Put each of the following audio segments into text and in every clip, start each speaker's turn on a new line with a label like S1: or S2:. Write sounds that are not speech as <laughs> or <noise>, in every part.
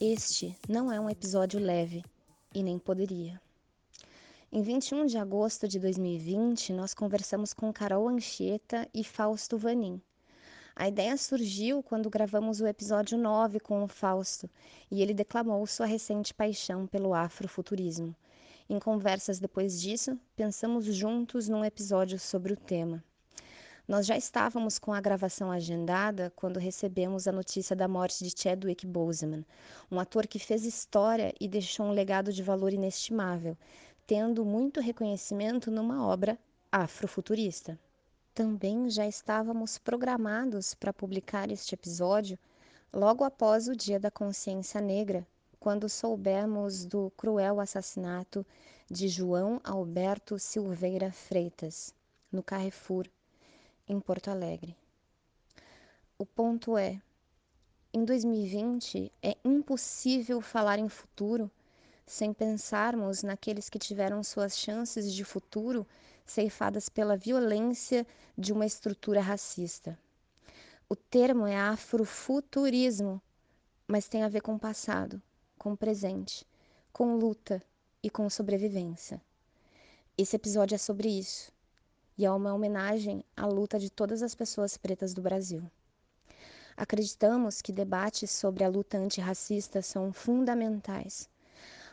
S1: Este não é um episódio leve e nem poderia. Em 21 de agosto de 2020, nós conversamos com Carol Anchieta e Fausto Vanin. A ideia surgiu quando gravamos o episódio 9 com o Fausto e ele declamou sua recente paixão pelo afrofuturismo. Em conversas depois disso, pensamos juntos num episódio sobre o tema. Nós já estávamos com a gravação agendada quando recebemos a notícia da morte de Chadwick Boseman, um ator que fez história e deixou um legado de valor inestimável, tendo muito reconhecimento numa obra afrofuturista. Também já estávamos programados para publicar este episódio logo após o Dia da Consciência Negra, quando soubemos do cruel assassinato de João Alberto Silveira Freitas, no Carrefour, em Porto Alegre. O ponto é: em 2020 é impossível falar em futuro sem pensarmos naqueles que tiveram suas chances de futuro ceifadas pela violência de uma estrutura racista. O termo é afrofuturismo, mas tem a ver com passado, com presente, com luta e com sobrevivência. Esse episódio é sobre isso e é uma homenagem à luta de todas as pessoas pretas do Brasil. Acreditamos que debates sobre a luta antirracista são fundamentais.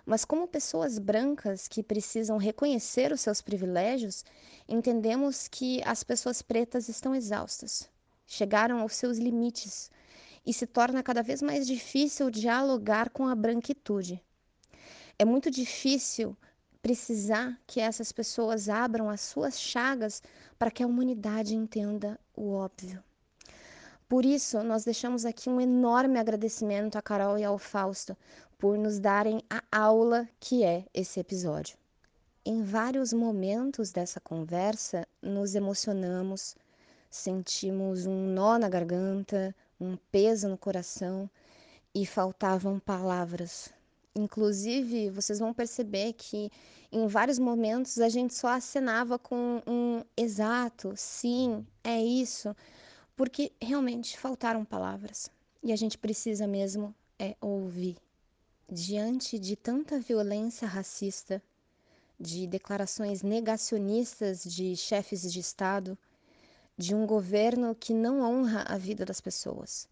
S1: Mas, como pessoas brancas que precisam reconhecer os seus privilégios, entendemos que as pessoas pretas estão exaustas, chegaram aos seus limites e se torna cada vez mais difícil dialogar com a branquitude. É muito difícil precisar que essas pessoas abram as suas chagas para que a humanidade entenda o óbvio. Por isso, nós deixamos aqui um enorme agradecimento a Carol e ao Fausto por nos darem a aula que é esse episódio. Em vários momentos dessa conversa, nos emocionamos, sentimos um nó na garganta, um peso no coração e faltavam palavras Inclusive, vocês vão perceber que em vários momentos a gente só acenava com um exato, sim, é isso, porque realmente faltaram palavras e a gente precisa mesmo é ouvir. Diante de tanta violência racista, de declarações negacionistas de chefes de Estado, de um governo que não honra a vida das pessoas,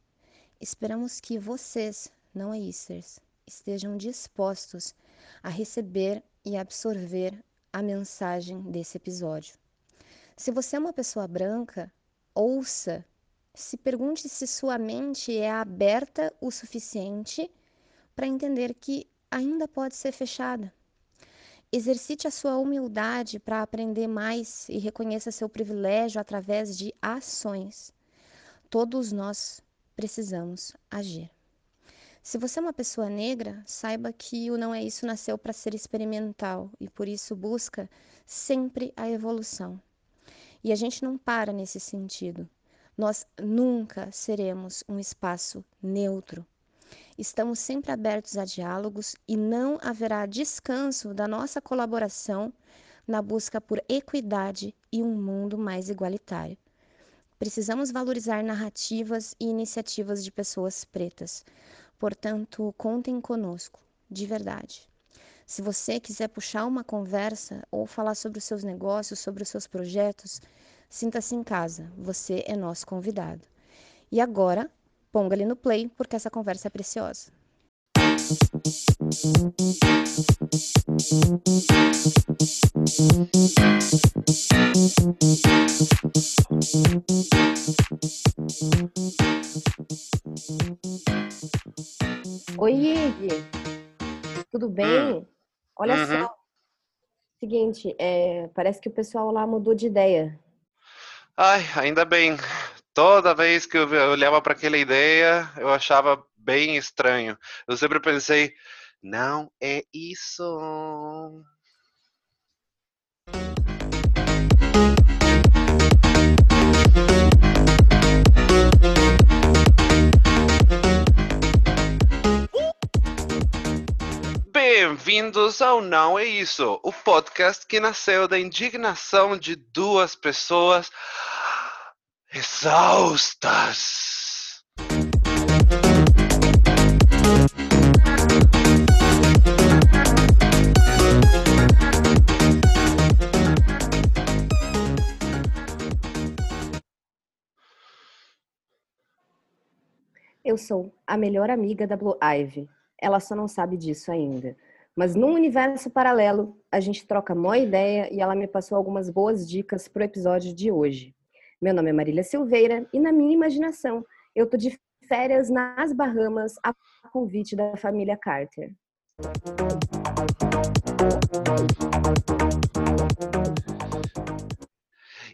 S1: esperamos que vocês, não é Easters, estejam dispostos a receber e absorver a mensagem desse episódio. Se você é uma pessoa branca, ouça, se pergunte se sua mente é aberta o suficiente para entender que ainda pode ser fechada. Exercite a sua humildade para aprender mais e reconheça seu privilégio através de ações. Todos nós precisamos agir. Se você é uma pessoa negra, saiba que o Não É Isso nasceu para ser experimental e por isso busca sempre a evolução. E a gente não para nesse sentido. Nós nunca seremos um espaço neutro. Estamos sempre abertos a diálogos e não haverá descanso da nossa colaboração na busca por equidade e um mundo mais igualitário. Precisamos valorizar narrativas e iniciativas de pessoas pretas Portanto, contem conosco, de verdade. Se você quiser puxar uma conversa ou falar sobre os seus negócios, sobre os seus projetos, sinta-se em casa, você é nosso convidado. E agora, ponga ali no play, porque essa conversa é preciosa. Oi, Ig. Tudo bem? Hum. Olha uhum. só. Seguinte, é, parece que o pessoal lá mudou de ideia.
S2: Ai, ainda bem. Toda vez que eu olhava para aquela ideia, eu achava bem estranho. Eu sempre pensei, não é isso. Bem-vindos ao Não É Isso, o podcast que nasceu da indignação de duas pessoas exaustas.
S3: Eu sou a melhor amiga da Blue Ivy. Ela só não sabe disso ainda. Mas num universo paralelo, a gente troca mó ideia e ela me passou algumas boas dicas pro episódio de hoje. Meu nome é Marília Silveira e na minha imaginação, eu tô de férias nas Bahamas a convite da família Carter.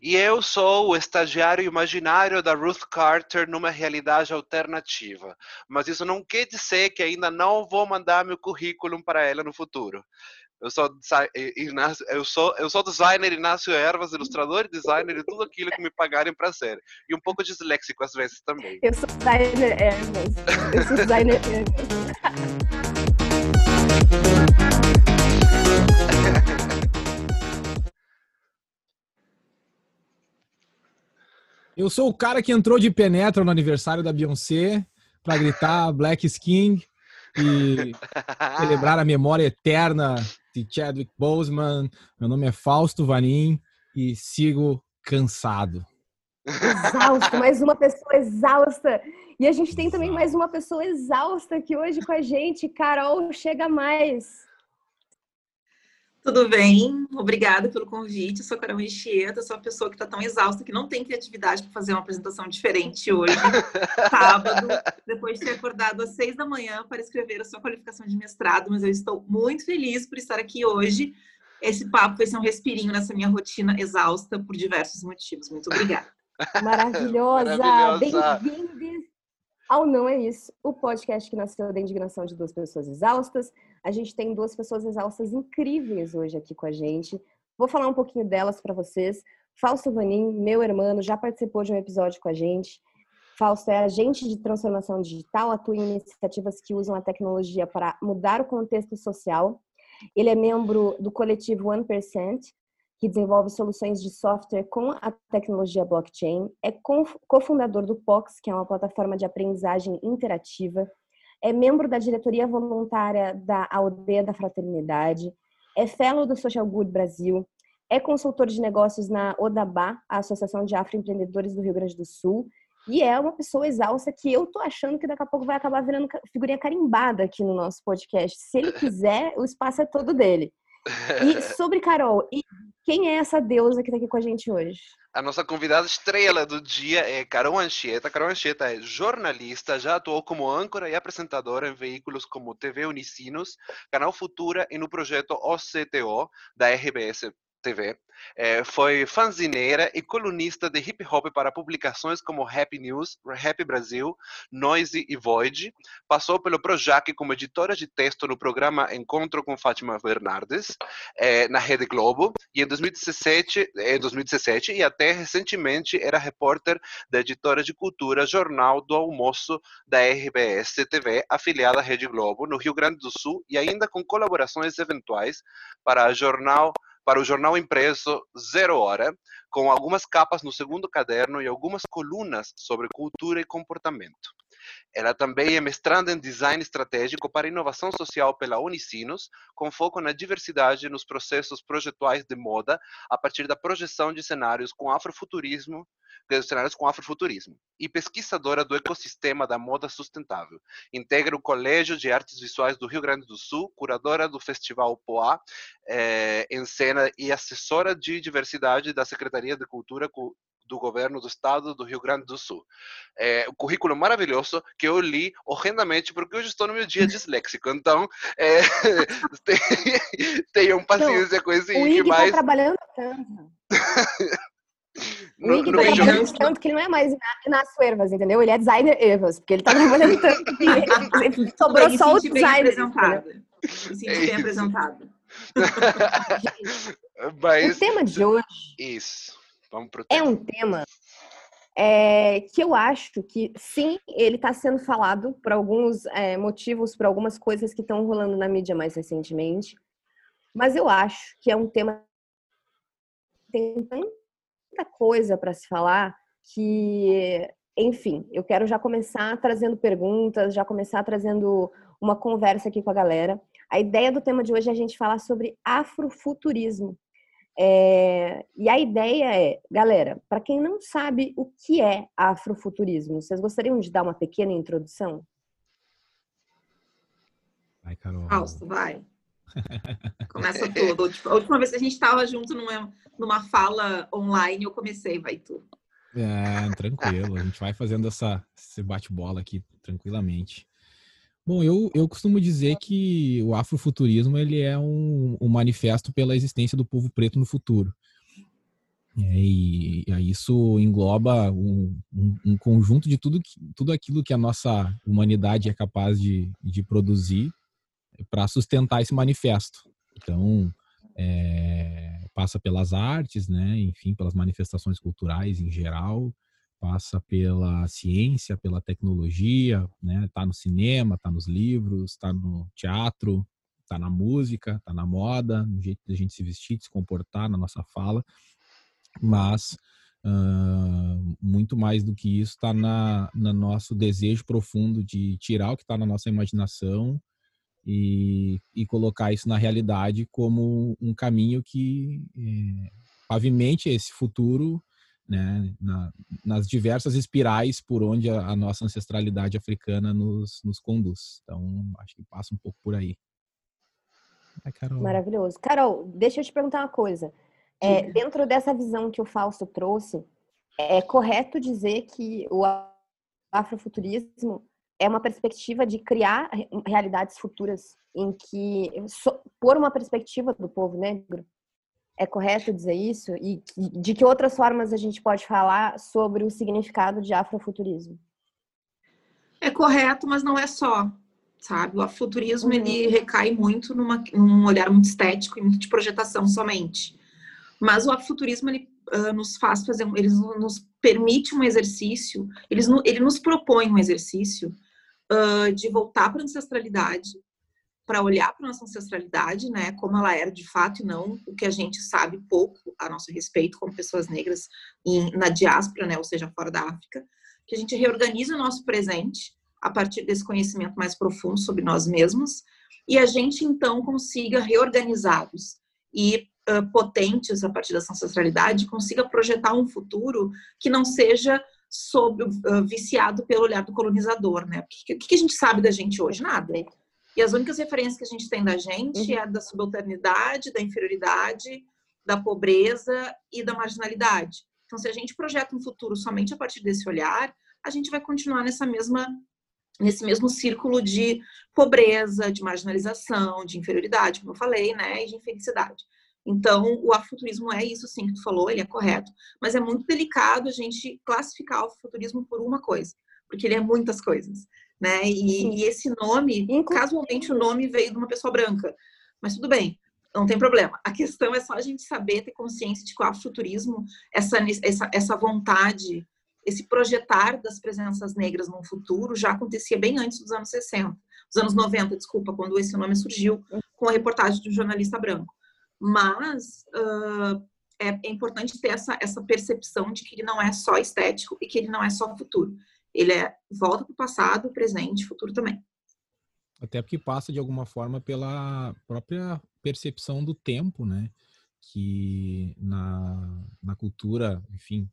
S2: E eu sou o estagiário imaginário da Ruth Carter numa realidade alternativa. Mas isso não quer dizer que ainda não vou mandar meu currículo para ela no futuro. Eu sou, eu sou, eu sou designer Inácio Ervas, ilustrador e designer de tudo aquilo que me pagarem para ser. E um pouco disléxico às vezes também.
S3: Eu sou designer Ervas. Eu sou designer Ervas. <laughs>
S4: Eu sou o cara que entrou de penetra no aniversário da Beyoncé para gritar Black Skin e <laughs> celebrar a memória eterna de Chadwick Boseman. Meu nome é Fausto Vanin e sigo cansado.
S3: Exausto, mais uma pessoa exausta. E a gente tem também mais uma pessoa exausta aqui hoje com a gente. Carol, chega mais.
S5: Tudo bem? Obrigada pelo convite. Eu sou Carol Enchieta, sou a pessoa que está tão exausta que não tem criatividade para fazer uma apresentação diferente hoje, <laughs> sábado, depois de ter acordado às seis da manhã para escrever a sua qualificação de mestrado, mas eu estou muito feliz por estar aqui hoje. Esse papo vai ser um respirinho nessa minha rotina exausta por diversos motivos. Muito obrigada. <laughs>
S3: Maravilhosa! Maravilhosa. Bem-vindos ao Não É Isso, o podcast que nasceu da indignação de duas pessoas exaustas. A gente tem duas pessoas exaustas incríveis hoje aqui com a gente. Vou falar um pouquinho delas para vocês. Fausto Vanin, meu irmão, já participou de um episódio com a gente. Fausto é agente de transformação digital, atua em iniciativas que usam a tecnologia para mudar o contexto social. Ele é membro do coletivo 1%, que desenvolve soluções de software com a tecnologia blockchain, é cofundador do POX, que é uma plataforma de aprendizagem interativa, é membro da diretoria voluntária da Aldeia da Fraternidade, é fellow do Social Good Brasil, é consultor de negócios na ODABA, a Associação de Afroempreendedores do Rio Grande do Sul, e é uma pessoa exausta que eu tô achando que daqui a pouco vai acabar virando figurinha carimbada aqui no nosso podcast. Se ele quiser, o espaço é todo dele. E sobre Carol, e quem é essa deusa que está aqui com a gente hoje?
S2: A nossa convidada estrela do dia é Carol Anchieta. Carol Anchieta é jornalista, já atuou como âncora e apresentadora em veículos como TV Unicinos, Canal Futura e no projeto OCTO da RBS TV. É, foi fanzineira e colunista de hip hop para publicações como Happy News, Happy Brasil, Noise e Void. Passou pelo Projac como editora de texto no programa Encontro com Fátima Bernardes, é, na Rede Globo. E em 2017, em 2017 e até recentemente era repórter da editora de cultura Jornal do Almoço da RBS TV, afiliada à Rede Globo, no Rio Grande do Sul, e ainda com colaborações eventuais para a Jornal para o jornal impresso Zero Hora, com algumas capas no segundo caderno e algumas colunas sobre cultura e comportamento. Ela também é mestranda em design estratégico para inovação social pela Unicinos, com foco na diversidade nos processos projetuais de moda a partir da projeção de cenários com afrofuturismo cenários com afrofuturismo e pesquisadora do ecossistema da moda sustentável. Integra o Colégio de Artes Visuais do Rio Grande do Sul, curadora do Festival Poá é, em cena e assessora de diversidade da Secretaria de Cultura do governo do estado do Rio Grande do Sul. É um currículo maravilhoso que eu li horrendamente porque hoje estou no meu dia disléxico. Então, é, <laughs> tenham paciência
S3: Não,
S2: com esse
S3: o Ig mas... tá trabalhando tanto. <laughs> O Ig tá trabalhando tanto que ele não é mais nas ervas, entendeu? Ele é designer ervas, porque ele tá trabalhando tanto que <laughs> sobrou só o designer.
S5: Me senti é bem apresentado.
S3: Mas... O tema de hoje...
S2: Isso. Vamos pro
S3: tema. É um tema é, que eu acho que, sim, ele está sendo falado por alguns é, motivos, por algumas coisas que estão rolando na mídia mais recentemente, mas eu acho que é um tema que tem tanta coisa para se falar que, enfim, eu quero já começar trazendo perguntas, já começar trazendo uma conversa aqui com a galera. A ideia do tema de hoje é a gente falar sobre afrofuturismo, É, e a ideia é, galera, para quem não sabe o que é afrofuturismo, vocês gostariam de dar uma pequena introdução?
S4: Vai, Carol.
S5: Fausto, vai. <laughs> Começa tudo. A última vez que a gente estava junto numa, numa fala online, eu comecei, vai tu.
S4: É, tranquilo. A gente vai fazendo essa, esse bate-bola aqui tranquilamente. Bom, eu, eu costumo dizer que o afrofuturismo ele é um, um manifesto pela existência do povo preto no futuro. E, e isso engloba um, um, um, conjunto de tudo, que, tudo aquilo que a nossa humanidade é capaz de, de produzir para sustentar esse manifesto. Então, é, passa pelas artes, né? enfim, pelas manifestações culturais em geral, passa pela ciência, pela tecnologia, né? Tá no cinema, tá nos livros, tá no teatro, tá na música, tá na moda, no jeito de a gente se vestir, de se comportar, na nossa fala, mas uh, muito mais do que isso está na, no nosso desejo profundo de tirar o que está na nossa imaginação e, e, colocar isso na realidade como um caminho que é, pavimente esse futuro né, na, nas diversas espirais por onde a, a nossa ancestralidade africana nos, nos, conduz. Então, acho que passa um pouco por aí.
S3: É, Carol. Maravilhoso. Carol, deixa eu te perguntar uma coisa. É, dentro dessa visão que o Fausto trouxe, é correto dizer que o afrofuturismo é uma perspectiva de criar realidades futuras em que, por uma perspectiva do povo negro, é correto dizer isso? E de que outras formas a gente pode falar sobre o significado de afrofuturismo?
S5: É correto, mas não é só, sabe? O afrofuturismo uhum. ele recai muito numa, num olhar muito estético e muito de projetação somente. Mas o afrofuturismo ele uh, nos faz fazer, ele nos permite um exercício, ele, ele nos propõe um exercício uh, de voltar para a ancestralidade, para olhar para nossa ancestralidade, né, como ela era de fato e não o que a gente sabe pouco a nosso respeito como pessoas negras em, na diáspora, né, ou seja, fora da África, que a gente reorganize o nosso presente a partir desse conhecimento mais profundo sobre nós mesmos e a gente então consiga reorganizados e uh, potentes a partir dessa ancestralidade consiga projetar um futuro que não seja sob, uh, viciado pelo olhar do colonizador, né? O que, que, a gente sabe da gente hoje? Nada. E as únicas referências que a gente tem da gente uhum. é da subalternidade, da inferioridade, da pobreza e da marginalidade. Então, se a gente projeta um futuro somente a partir desse olhar, a gente vai continuar nessa mesma nesse mesmo círculo de pobreza, de marginalização, de inferioridade, como eu falei, né, e de infelicidade. Então, o afuturismo é isso sim que tu falou, ele é correto, mas é muito delicado a gente classificar o afuturismo por uma coisa, porque ele é muitas coisas né? E, e esse nome, casualmente o nome veio de uma pessoa branca, mas tudo bem, não tem problema. A questão é só a gente saber ter consciência de que o afrofuturismo, essa, essa, essa vontade, esse projetar das presenças negras no futuro já acontecia bem antes dos anos 60, dos anos 90, desculpa, quando esse nome surgiu com a reportagem de um jornalista branco. Mas uh, é, é importante ter essa, essa percepção de que ele não é só estético e que ele não é só futuro ele é volta para o passado, presente futuro também.
S4: Até porque passa de alguma forma pela própria percepção do tempo, né? Que na, na cultura, enfim,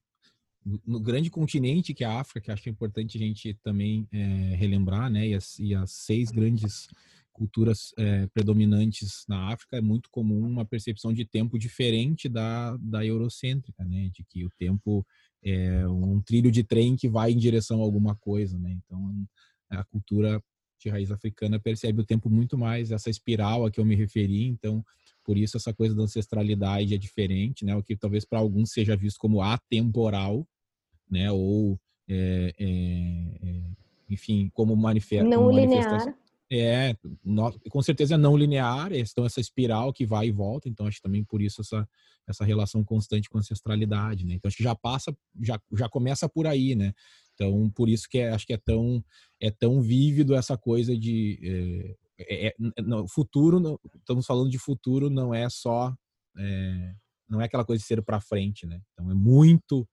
S4: no, no grande continente que é a África, que acho é importante a gente também é, relembrar, né? E as, e as seis grandes culturas é, predominantes na África é muito comum uma percepção de tempo diferente da, da eurocêntrica, né? De que o tempo é um trilho de trem que vai em direção a alguma coisa, né? Então, a cultura de raiz africana percebe o tempo muito mais, essa espiral a que eu me referi, então, por isso essa coisa da ancestralidade é diferente, né? O que talvez para alguns seja visto como atemporal, né? Ou, é, é, é, enfim, como manifesta.
S3: Não linear.
S4: É, com certeza é não linear, então essa espiral que vai e volta, então acho também por isso essa, essa relação constante com a ancestralidade, né? Então acho que já passa, já, já começa por aí, né? Então por isso que é, acho que é tão, é tão vívido essa coisa de é, é, é no futuro, não, estamos falando de futuro, não é só, é, não é aquela coisa de ser para frente, né? Então é muito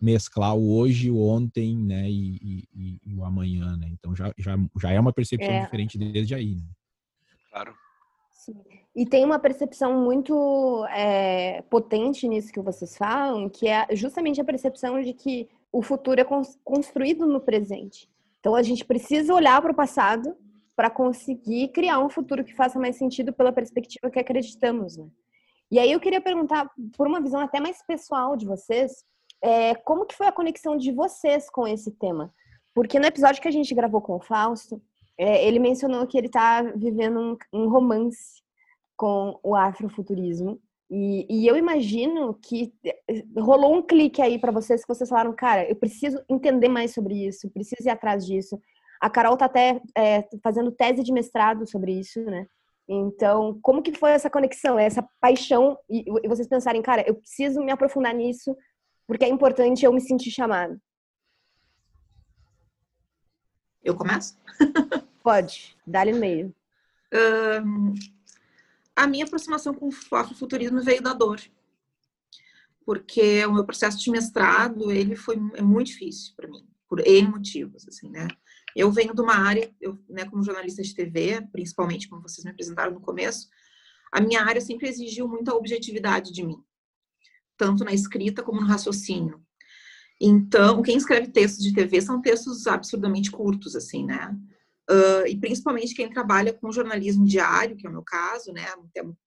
S4: mesclar o hoje, o ontem, né, e, e, e, o amanhã, né? Então já, já, já é uma percepção é. diferente desde aí, né?
S2: Claro.
S3: Sim. E tem uma percepção muito é, potente nisso que vocês falam, que é justamente a percepção de que o futuro é construído no presente. Então a gente precisa olhar para o passado para conseguir criar um futuro que faça mais sentido pela perspectiva que acreditamos, né? E aí eu queria perguntar, por uma visão até mais pessoal de vocês, é, como que foi a conexão de vocês com esse tema? Porque no episódio que a gente gravou com o Fausto, é, ele mencionou que ele está vivendo um, um, romance com o afrofuturismo. E, e, eu imagino que é, rolou um clique aí para vocês que vocês falaram, cara, eu preciso entender mais sobre isso, preciso ir atrás disso. A Carol está até é, fazendo tese de mestrado sobre isso, né? Então, como que foi essa conexão, essa paixão e, e vocês pensarem, cara, eu preciso me aprofundar nisso porque é importante eu me sentir chamado?
S5: Eu começo? <laughs>
S3: Pode, dá-lhe no meio.
S5: Um, a minha aproximação com o afrofuturismo veio da dor. Porque o meu processo de mestrado, ele foi é muito difícil para mim, por N motivos, assim, né? Eu venho de uma área, eu, né, como jornalista de TV, principalmente como vocês me apresentaram no começo, a minha área sempre exigiu muita objetividade de mim, tanto na escrita como no raciocínio. Então, quem escreve textos de TV são textos absurdamente curtos, assim, né? Uh, e principalmente quem trabalha com jornalismo diário, que é o meu caso, né?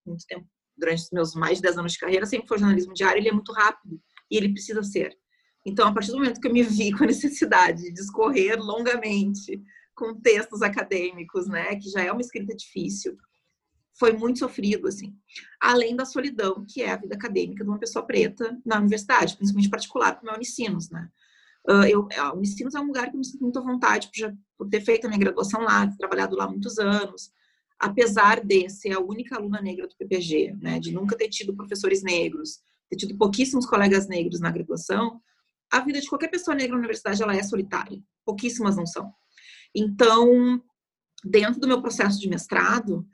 S5: Muito, tempo, durante os meus mais de 10 anos de carreira, sempre foi jornalismo diário, ele é muito rápido e ele precisa ser. Então, a partir do momento que eu me vi com a <laughs> necessidade de discorrer longamente com textos acadêmicos, né, que já é uma escrita difícil, foi muito sofrido, assim. Além da solidão, que é a vida acadêmica de uma pessoa preta na universidade, principalmente particular, como é a Unicinos, né. Uh, eu, a Unicinos é um lugar que eu me sinto muito à vontade por, já, por ter feito a minha graduação lá, ter trabalhado lá muitos anos, apesar de ser a única aluna negra do PPG, né, de nunca ter tido professores negros, ter tido pouquíssimos colegas negros na graduação, a vida de qualquer pessoa negra na universidade ela é solitária. Pouquíssimas não são. Então, dentro do meu processo de mestrado,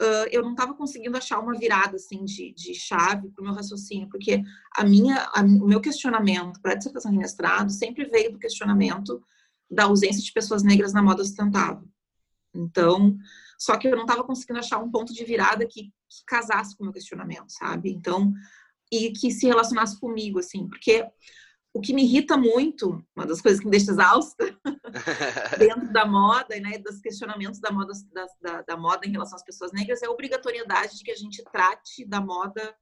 S5: uh, eu não estava conseguindo achar uma virada assim de, de chave para o meu raciocínio, porque a minha, a, o meu questionamento para a dissertação de mestrado sempre veio do questionamento da ausência de pessoas negras na moda sustentável. Então, só que eu não estava conseguindo achar um ponto de virada que, que casasse com o meu questionamento, sabe? Então, e que se relacionasse comigo, assim, porque o que me irrita muito, uma das coisas que me deixa exausta <laughs> dentro da moda, né, dos questionamentos da moda, da, da, da, moda em relação às pessoas negras, é a obrigatoriedade de que a gente trate da moda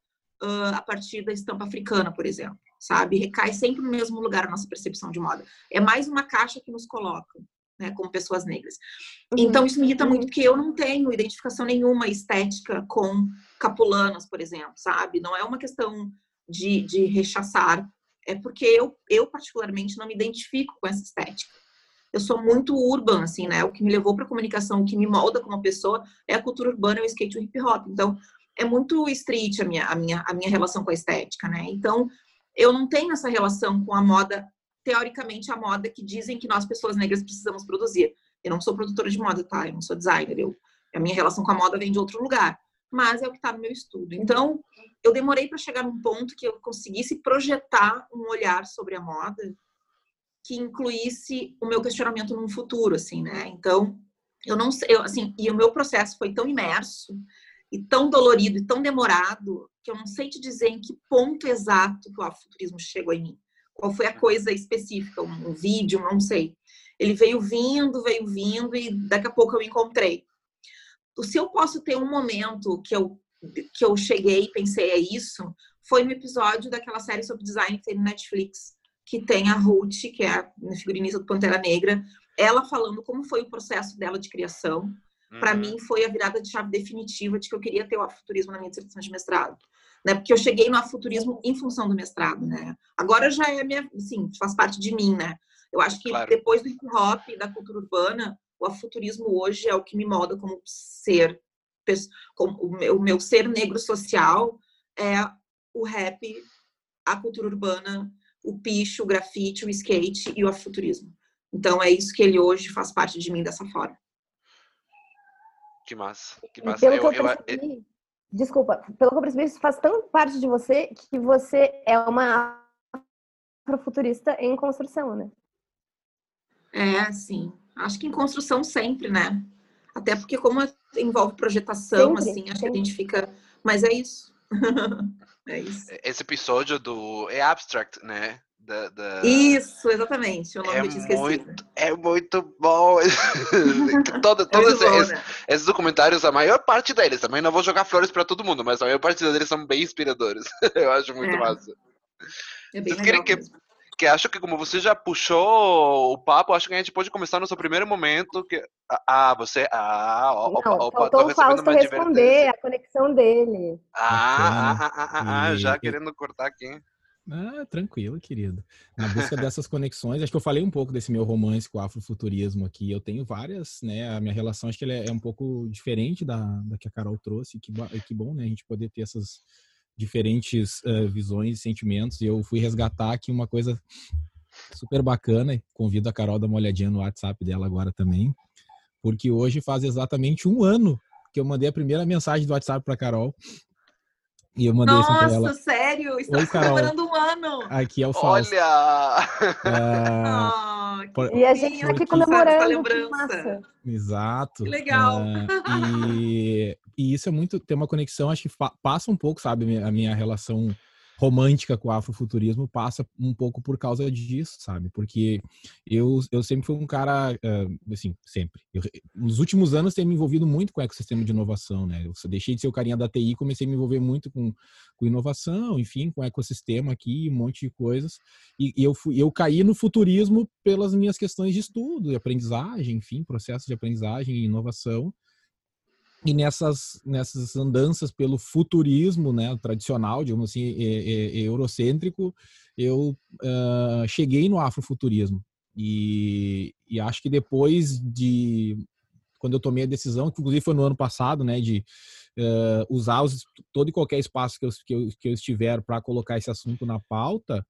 S5: uh, a partir da estampa africana, por exemplo, sabe? Recai sempre no mesmo lugar a nossa percepção de moda. É mais uma caixa que nos coloca, né, como pessoas negras. Uhum. Então, isso me irrita muito, porque eu não tenho identificação nenhuma estética com capulanas, por exemplo, sabe? Não é uma questão de, de rechaçar é porque eu, eu particularmente não me identifico com essa estética. Eu sou muito urban, assim, né? O que me levou para a comunicação, o que me molda como pessoa é a cultura urbana, o skate o hip hop. Então, é muito street a minha, a minha, a minha relação com a estética, né? Então, eu não tenho essa relação com a moda, teoricamente, a moda que dizem que nós, pessoas negras, precisamos produzir. Eu não sou produtora de moda, tá? Eu não sou designer. Eu, a minha relação com a moda vem de outro lugar mas é o que está no meu estudo. Então, eu demorei para chegar num ponto que eu conseguisse projetar um olhar sobre a moda que incluísse o meu questionamento num futuro, assim, né? Então, eu não sei, eu, assim, e o meu processo foi tão imerso e tão dolorido e tão demorado que eu não sei te dizer em que ponto exato que o afuturismo chegou em mim. Qual foi a coisa específica, um, um vídeo, não sei. Ele veio vindo, veio vindo e daqui a pouco eu encontrei se eu posso ter um momento que eu que eu cheguei e pensei é isso, foi no episódio daquela série sobre design que tem no Netflix, que tem a Ruth, que é a figurinista do Pantera Negra, ela falando como foi o processo dela de criação. Uhum. Para mim foi a virada de chave definitiva de que eu queria ter o afuturismo na minha dissertação de mestrado. Né? Porque eu cheguei no afuturismo em função do mestrado, né? Agora já é minha, assim, faz parte de mim, né? Eu acho que claro. depois do hip hop, da cultura urbana, o afuturismo hoje é o que me molda como ser, como o meu, o meu ser negro social é o rap, a cultura urbana, o picho, o grafite, o skate e o afuturismo. Então é isso que ele hoje faz parte de mim dessa forma.
S2: Que massa, que
S3: massa. Pelo eu, que eu percebi, eu... Desculpa, pelo que eu percebi, isso faz tão parte de você que você é uma afrofuturista em construção, né?
S5: É, sim. Acho que em construção sempre, né? Até porque, como envolve projetação, sempre, assim, acho sempre. que a gente fica. Mas é isso. <laughs> é isso.
S2: Esse episódio do. É abstract, né? Da, da...
S5: Isso, exatamente. O nome
S2: é, muito, é muito bom. <laughs> Todo, é todos bom, esses, né? esses, documentários, a maior parte deles, também não vou jogar flores para todo mundo, mas a maior parte deles são bem inspiradores. <laughs> Eu acho muito é. massa.
S5: É bem Vocês que,
S2: que acho que como você já puxou o papo, acho que a gente pode começar no seu primeiro momento. Que, ah, você. Ah,
S3: opa, Não, opa, tô recebendo uma responder a conexão dele.
S2: Ah, ah, ah, ah, ah, já querendo cortar aqui.
S4: Ah, tranquilo, querido. Na busca dessas conexões, acho que eu falei um pouco desse meu romance com o afrofuturismo aqui. Eu tenho várias, né? A minha relação acho que é, é um pouco diferente da, da que a Carol trouxe. Que, que bom, né? A gente poder ter essas diferentes uh, visões e sentimentos. E eu fui resgatar aqui uma coisa super bacana. Convido a Carol a dar uma olhadinha no WhatsApp dela agora também, porque hoje faz exatamente um ano que eu mandei a primeira mensagem do WhatsApp para Carol. E eu mandei
S5: Nossa,
S4: assim pra ela.
S5: Nossa, sério? Estamos comemorando um ano.
S4: Aqui é o Fausto.
S2: Olha!
S3: Uh, por... E a gente aqui comemorando.
S5: lembrança.
S4: Exato.
S5: Que legal.
S4: Uh, e, e, isso é muito, tem uma conexão, acho que passa um pouco, sabe, a minha relação romântica com o afrofuturismo passa um pouco por causa disso, sabe? Porque eu, eu sempre fui um cara, assim, sempre. Eu, nos últimos anos tenho me envolvido muito com o ecossistema de inovação, né? Eu deixei de ser o carinha da TI comecei a me envolver muito com, com inovação, enfim, com ecossistema aqui, um monte de coisas. E, e eu, fui, eu caí no futurismo pelas minhas questões de estudo, de aprendizagem, enfim, processo de aprendizagem e inovação e nessas, nessas andanças pelo futurismo né, tradicional, digamos assim, e, e, eurocêntrico, eu uh, cheguei no afrofuturismo. E, e acho que depois de. Quando eu tomei a decisão, que inclusive foi no ano passado, né, de uh, usar os, todo e qualquer espaço que eu, que eu, que eu estiver para colocar esse assunto na pauta,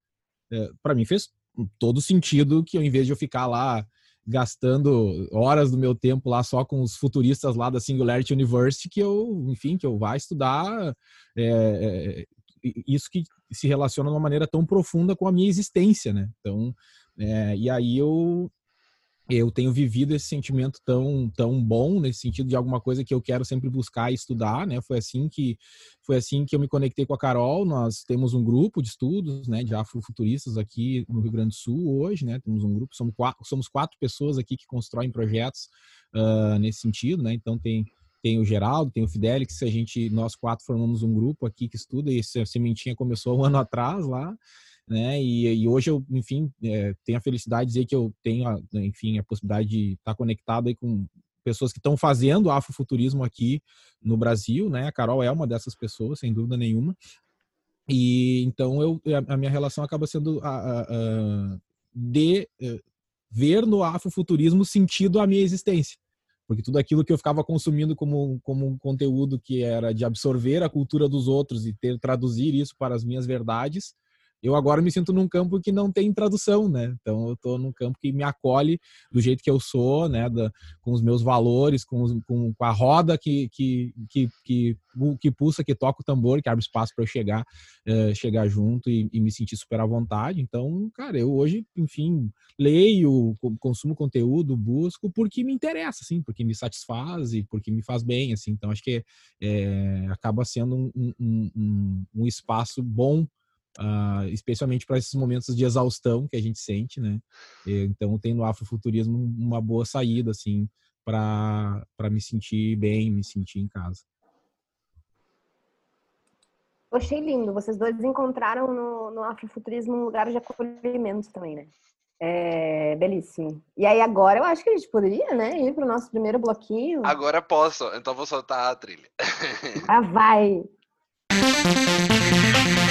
S4: uh, para mim fez todo sentido que ao invés de eu ficar lá gastando horas do meu tempo lá só com os futuristas lá da Singularity University que eu, enfim, que eu vá estudar é, é, isso que se relaciona de uma maneira tão profunda com a minha existência, né? Então, é, e aí eu eu tenho vivido esse sentimento tão tão bom nesse sentido de alguma coisa que eu quero sempre buscar e estudar, né? Foi assim que foi assim que eu me conectei com a Carol. Nós temos um grupo de estudos, né, de afrofuturistas aqui no Rio Grande do Sul hoje, né? Temos um grupo, somos quatro, somos quatro pessoas aqui que constroem projetos uh, nesse sentido, né? Então tem tem o Geraldo, tem o Fidelix, a gente nós quatro formamos um grupo aqui que estuda e essa sementinha começou um ano atrás lá né? E, e hoje eu, enfim, é, tenho a felicidade de dizer que eu tenho, a, enfim, a possibilidade de estar conectado aí com pessoas que estão fazendo afrofuturismo aqui no Brasil, né? A Carol é uma dessas pessoas, sem dúvida nenhuma. E então eu, a, minha relação acaba sendo a, a, a de eh, ver no afrofuturismo sentido a minha existência porque tudo aquilo que eu ficava consumindo como, como um conteúdo que era de absorver a cultura dos outros e ter traduzir isso para as minhas verdades eu agora me sinto num campo que não tem tradução, né? Então eu estou num campo que me acolhe do jeito que eu sou, né? Da, com os meus valores, com, com, com, a roda que, que, que, que, que pulsa, que toca o tambor, que abre espaço para eu chegar, uh, chegar junto e, e, me sentir super à vontade. Então, cara, eu hoje, enfim, leio, consumo conteúdo, busco porque me interessa, assim, porque me satisfaz e porque me faz bem, assim. Então, acho que é, acaba sendo um, um, um, um espaço bom Uh, especialmente para esses momentos de exaustão que a gente sente, né? Então tem no afrofuturismo uma boa saída, assim, para me sentir bem, me sentir em casa.
S3: Eu achei lindo. Vocês dois encontraram no, no afrofuturismo um lugar de acolhimento também, né? É belíssimo. E aí agora eu acho que a gente poderia, né, ir para o nosso primeiro bloquinho.
S2: Agora posso, então vou soltar a trilha.
S3: Ah, vai! <laughs>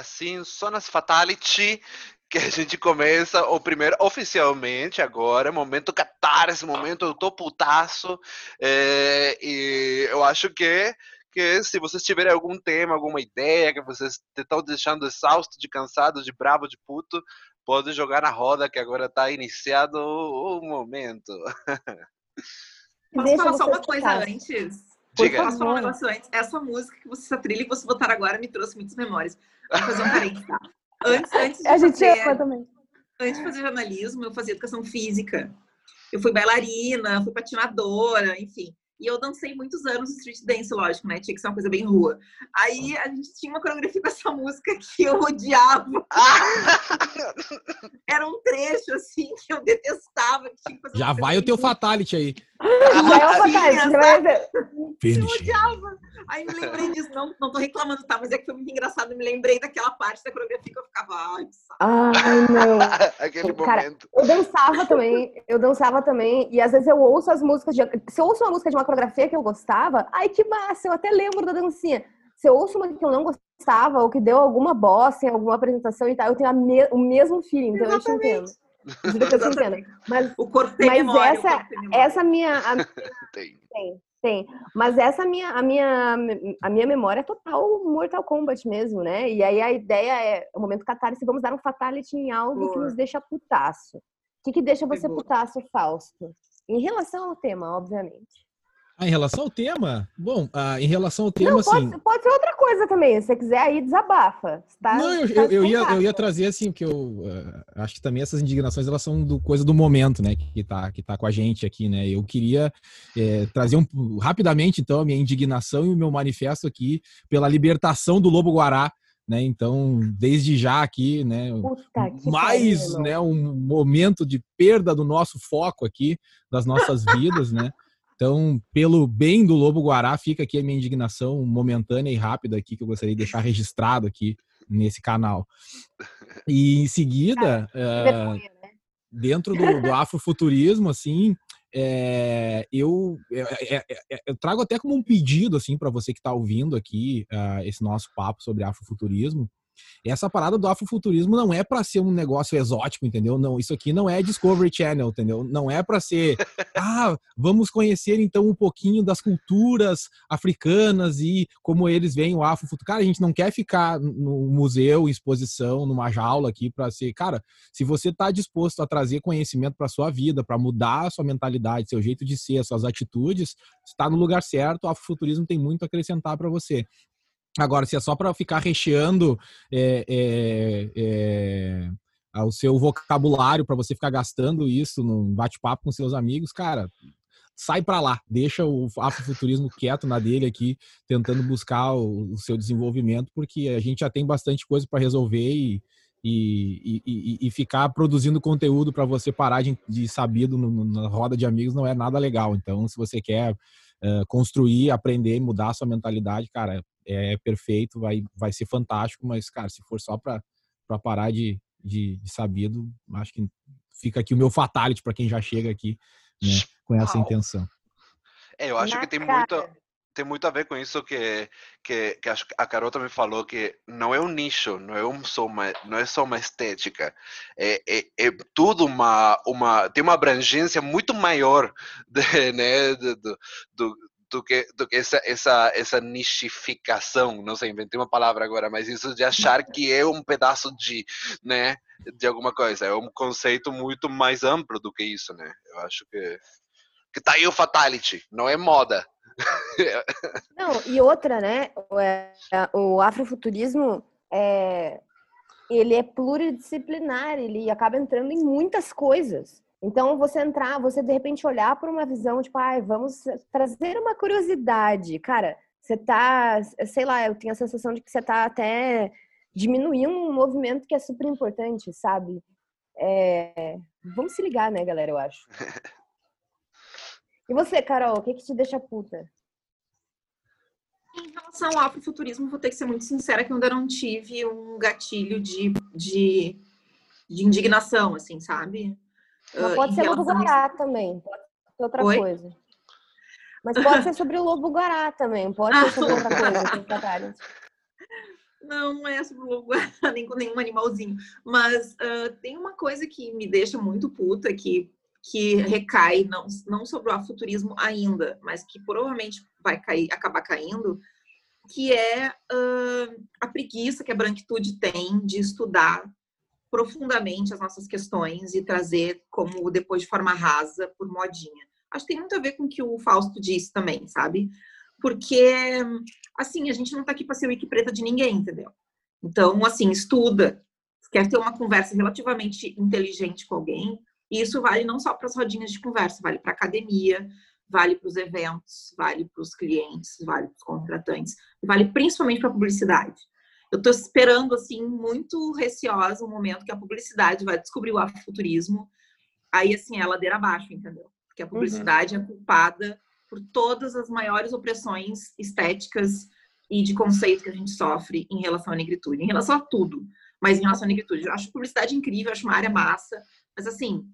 S2: assim, só nas Fatality que a gente começa o primeiro oficialmente agora, momento catarse, momento eu tô putaço. É, e eu acho que que se vocês tiverem algum tema, alguma ideia que vocês estão deixando exausto, de cansado, de bravo, de puto, pode jogar na roda que agora está iniciado o momento.
S5: Posso falar só uma coisa antes?
S2: Diga.
S5: Posso falar um negócio antes? Essa música que você, essa trilha que vocês botaram agora me trouxe muitas memórias. Fazer um parênteses, tá? Antes, antes de
S3: A gente
S5: fazer,
S3: ama também.
S5: antes de fazer jornalismo, eu fazia educação física. Eu fui bailarina, fui patinadora, enfim. E eu dancei muitos anos street dance, lógico, né? Tinha que ser uma coisa bem rua. Aí a gente tinha uma coreografia <laughs> dessa música que eu odiava. <laughs> Era um trecho, assim, que eu detestava. Que tinha que fazer
S4: Já vai o teu fatality aí.
S3: Já é já vai-
S5: Eu odiava. Aí me lembrei disso. Não, não tô reclamando, tá? Mas é que foi muito engraçado. Eu me lembrei daquela parte da coreografia que eu ficava, ai.
S3: Ai, não. <laughs>
S2: Aquele
S3: Cara,
S2: momento.
S3: Eu dançava também, eu dançava também, e às vezes eu ouço as músicas de. Se eu ouço uma música de uma coreografia que eu gostava, ai que massa, eu até lembro da dancinha. Se eu ouço uma que eu não gostava, ou que deu alguma bosta em alguma apresentação e tal, eu tenho a me- o mesmo feeling, então eu te entendo. Juro que eu te entendo. <laughs> Mas
S5: O corpo tem
S3: Mas
S5: memória. o
S3: essa-
S5: corpo tem memória.
S3: essa minha. a- <laughs>
S2: Tem.
S3: Tem, tem. Mas essa minha, a minha, a minha memória é total Mortal Kombat mesmo, né? E aí a ideia é, o momento catarse, vamos dar um fatality em algo que
S5: Boa.
S3: nos deixa putaço. O que, que deixa você
S5: boa.
S3: putaço, Fausto? Em relação ao tema, obviamente.
S4: Ah, em relação ao tema? Bom, ah, em relação ao tema,
S3: Não,
S4: assim.
S3: pode, ser outra coisa também. Se você quiser aí, desabafa. Tá,
S4: Não, eu,
S3: tá
S4: eu, eu ia, eu ia trazer assim, porque eu eh, acho que também essas indignações elas são do coisa do momento, né? Que tá, que tá com a gente aqui, né? Eu queria eh, trazer um, rapidamente, então, a minha indignação e o meu manifesto aqui pela libertação do Lobo Guará, né? Então, desde já aqui, né?
S3: Puta
S4: mais
S3: pariu,
S4: né, um momento de perda do nosso foco aqui, das nossas vidas, né? Então, pelo bem do Lobo Guará, fica aqui a minha indignação momentânea e rápida aqui, que eu gostaria de deixar registrado aqui nesse canal. E em seguida,
S3: Que
S4: eh,
S3: vergonha, né?
S4: dentro do, do afrofuturismo, assim, é, eu, é, é, é, eu trago até como um pedido, assim, para você que está ouvindo aqui ah, esse nosso papo sobre afrofuturismo. Essa parada do afrofuturismo não é para ser um negócio exótico, entendeu? Não, isso aqui não é Discovery Channel, entendeu? Não é para ser, <laughs> ah, vamos conhecer então um pouquinho das culturas africanas e como eles veem o afrofuturo. Cara, a gente não quer ficar no museu, exposição, numa jaula aqui para ser, cara, se você está disposto a trazer conhecimento para sua vida, para mudar a sua mentalidade, seu jeito de ser, suas atitudes, está no lugar certo. O afrofuturismo tem muito a acrescentar para você. Agora, se é só para ficar recheando é, é, é, o seu vocabulário, para você ficar gastando isso num bate-papo com seus amigos, cara, sai para lá, deixa o afrofuturismo quieto na dele aqui, tentando buscar o, o seu desenvolvimento, porque a gente já tem bastante coisa para resolver e, e, e, e, ficar produzindo conteúdo para você parar de, de sabido no, na roda de amigos não é nada legal. Então, se você quer uh, construir, aprender, mudar a sua mentalidade, cara, é perfeito, vai, vai ser fantástico, mas, cara, se for só para parar de, de, de, sabido, acho que fica aqui o meu fatality para quem já chega aqui né, com essa
S2: Uau.
S4: intenção.
S2: É, eu acho
S3: Na
S2: que tem
S3: cara.
S2: muito, tem muito a ver com isso que, que, que a Carol também falou, que não é um nicho, não é, um só uma, não é só uma estética, é, é, é tudo uma, uma, tem uma abrangência muito maior <laughs> de, né, do, do, do, do que, do que essa, essa, essa nichificação, não sei, inventei uma palavra agora, mas isso de achar <laughs> que é um pedaço de, né, de alguma coisa, é um conceito muito mais amplo do que isso, né, eu acho que, que tá aí o fatality, não é moda. <laughs>
S3: Não, e outra, né? O, é, o afrofuturismo é, ele é pluridisciplinar, ele acaba entrando em muitas coisas. Então, você entrar, você de repente olhar para uma visão, tipo, ah, vamos trazer uma curiosidade. Cara, você tá, sei lá, eu tenho a sensação de que você tá até diminuindo um movimento que é super importante, sabe? É, vamos se ligar, né, galera, eu acho. <laughs> E você, Carol, o que, que te deixa puta?
S5: Em relação ao afrofuturismo, vou ter que ser muito sincera que eu ainda não tive um gatilho de, de, de indignação, assim, sabe?
S3: Mas
S5: Uh,
S3: pode
S5: em
S3: ser Lobo
S5: relação a
S3: Guará também, pode ser outra
S5: Oi?
S3: coisa. Mas pode ser sobre o Lobo Guará também, pode ser sobre outra coisa. <laughs>
S5: Não, não é sobre o lobo guará, <laughs> nem com nenhum animalzinho. Mas ah, tem uma coisa que me deixa muito puta, que, que recai, não, não sobre o afuturismo ainda, mas que provavelmente vai cair, acabar caindo, que é ah, a preguiça que a branquitude tem de estudar profundamente as nossas questões e trazer como depois de forma rasa, por modinha. Acho que tem muito a ver com o que o Fausto disse também, sabe? porque, assim, a gente não tá aqui para ser wiki preta de ninguém, entendeu? Então, assim, estuda. Quer ter uma conversa relativamente inteligente com alguém, e isso vale não só para as rodinhas de conversa, vale para academia, vale para os eventos, vale para os clientes, vale para os contratantes, vale principalmente para a publicidade. Eu estou esperando, assim, muito receosa o momento que a publicidade vai descobrir o afuturismo, aí, assim, é ladeira abaixo, entendeu? Porque a uhum. publicidade uhum. é culpada por todas as maiores opressões estéticas e de conceito que a gente sofre em relação à negritude, em relação a tudo, mas em relação à negritude. Eu acho publicidade incrível, acho uma área massa, mas assim,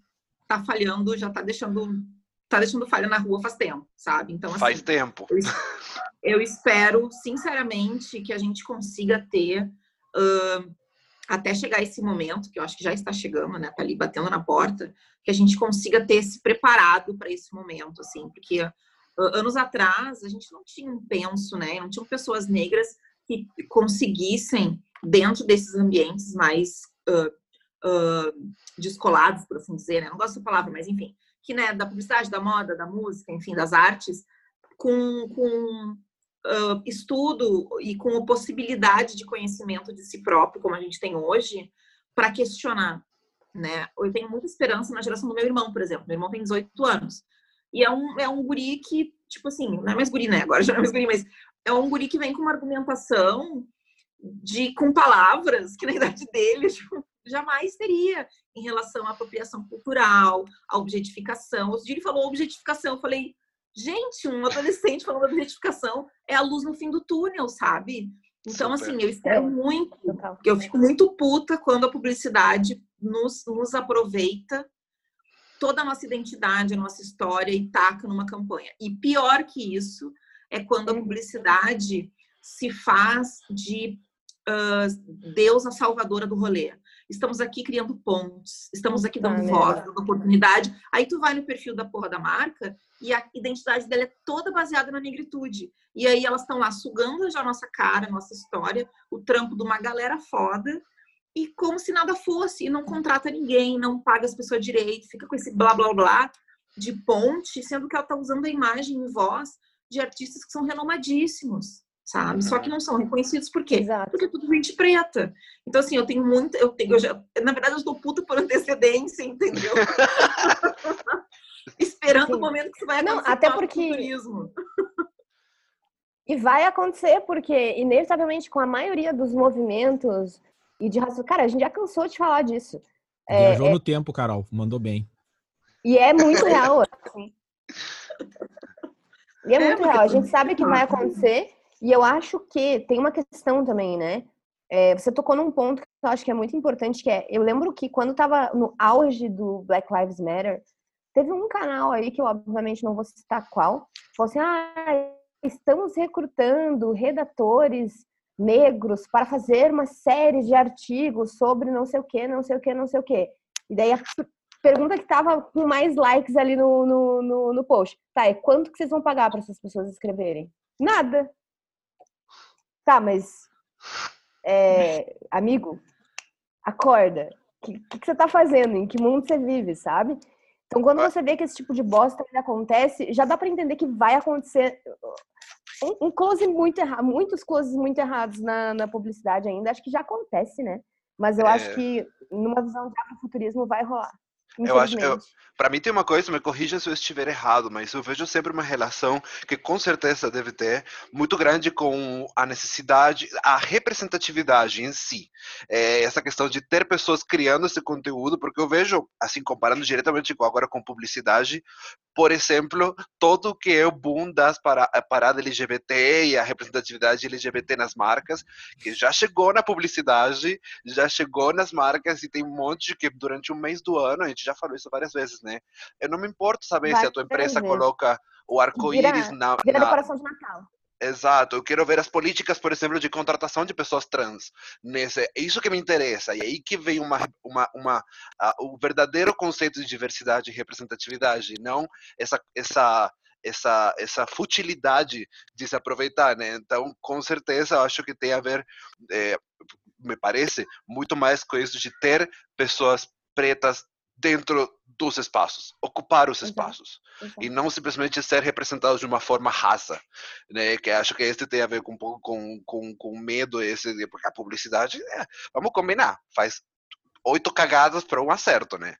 S5: tá falhando, já tá deixando tá deixando falha na rua faz tempo, sabe? Então, assim,
S2: faz tempo.
S5: Eu, eu, espero, sinceramente, que a gente consiga ter uh, até chegar esse momento, que eu acho que já está chegando, né? Tá ali batendo na porta, que a gente consiga ter se preparado para esse momento, assim, porque uh, anos atrás a gente não tinha um penso, né? Não tinham pessoas negras que conseguissem, dentro desses ambientes mais uh, descolados, por assim dizer, né? Não gosto da palavra, mas enfim, que né, da publicidade, da moda, da música, enfim, das artes, com, com uh, estudo e com a possibilidade de conhecimento de si próprio, como a gente tem hoje, para questionar. Né? Eu tenho muita esperança na geração do meu irmão, por exemplo. Meu irmão tem 18 anos. E é um, é um guri que, tipo assim, não é mais guri, né? Agora já não é mais guri, mas é um guri que vem com uma argumentação de com palavras que na idade dele <laughs> tipo, jamais teria em relação à apropriação cultural, à objetificação. O Giri falou objetificação, eu falei, gente, um adolescente falando objetificação é a luz no fim do túnel, sabe? Então, Super. assim, eu espero é. muito, eu fico muito puta quando a publicidade nos, nos aproveita toda a nossa identidade, a nossa história e taca numa campanha. E pior que isso é quando a publicidade se faz de uh, deusa salvadora do rolê estamos aqui criando pontes, estamos aqui dando ah, voz, dando oportunidade. Aí tu vai no perfil da porra da marca e a identidade dela é toda baseada na negritude. E aí elas estão lá sugando já a nossa cara, a nossa história, o trampo de uma galera foda, e como se nada fosse, e não contrata ninguém, não paga as pessoas direito, fica com esse blá blá blá de ponte, sendo que ela está usando a imagem e voz de artistas que são renomadíssimos sabe? Uhum. Só que não são reconhecidos por quê? Exato. Porque é tudo gente preta. Então, assim, eu tenho muita. Eu tenho, eu já, na verdade, eu estou puta por antecedência, entendeu? <laughs> Esperando Sim. o momento que isso vai acontecer.
S3: Não, até porque. e vai acontecer, porque, inevitavelmente, com a maioria dos movimentos e de raça. Cara, a gente já cansou de falar disso.
S4: Viajou é, no é... tempo, Carol. Mandou bem.
S3: E é muito real, assim. <laughs> E é, é muito real. A gente sabe que vai acontecer. E eu acho que tem uma questão também, né? É, você tocou num ponto que eu acho que é muito importante, que é, eu lembro que quando estava no auge do Black Lives Matter, teve um canal aí que eu obviamente não vou citar qual, falou assim, ah, estamos recrutando redatores negros para fazer uma série de artigos sobre não sei o que, não sei o que, não sei o que. E daí a pergunta que estava com mais likes ali no, no, no, no post, tá, é quanto que vocês vão pagar para essas pessoas escreverem? Nada. Tá, mas. É, amigo, acorda. O que, que, que, você tá fazendo? Em que mundo você vive, sabe? Então, quando você vê que esse tipo de bosta acontece, já dá para entender que vai acontecer um, um close muito errado, muitos closes muito errados na, na, publicidade ainda. Acho que já acontece, né? Mas eu é... acho que numa visão de afrofuturismo vai rolar.
S2: Eu acho, eu, para mim tem uma coisa, me corrija se eu estiver errado, mas eu vejo sempre uma relação que com certeza deve ter muito grande com a necessidade, a representatividade em si. É, essa questão de ter pessoas criando esse conteúdo, porque eu vejo, assim, comparando diretamente com agora com publicidade, por exemplo, todo o que é o boom das para, parada LGBT e a representatividade LGBT nas marcas, que já chegou na publicidade, já chegou nas marcas e tem um monte que durante um mês do ano a gente já falou isso várias vezes, né? Eu não me importo saber Vai se a tua empresa coloca o arco-íris na,
S3: vira na... decoração de Natal.
S2: Exato, eu quero ver as políticas, por exemplo, de contratação de pessoas trans. Nesse, é isso que me interessa. E aí que vem uma, uma, uma, o verdadeiro conceito de diversidade e representatividade, não essa, essa, essa, essa futilidade de se aproveitar, né? Então, com certeza, eu acho que tem a ver, é, me parece, muito mais com isso de ter pessoas pretas dentro dos espaços, ocupar os espaços Exato. e não simplesmente ser representados de uma forma rasa, né? Que acho que este tem a ver com um pouco com, com, com medo esse porque a publicidade, é, vamos combinar, faz oito cagadas para um acerto, né?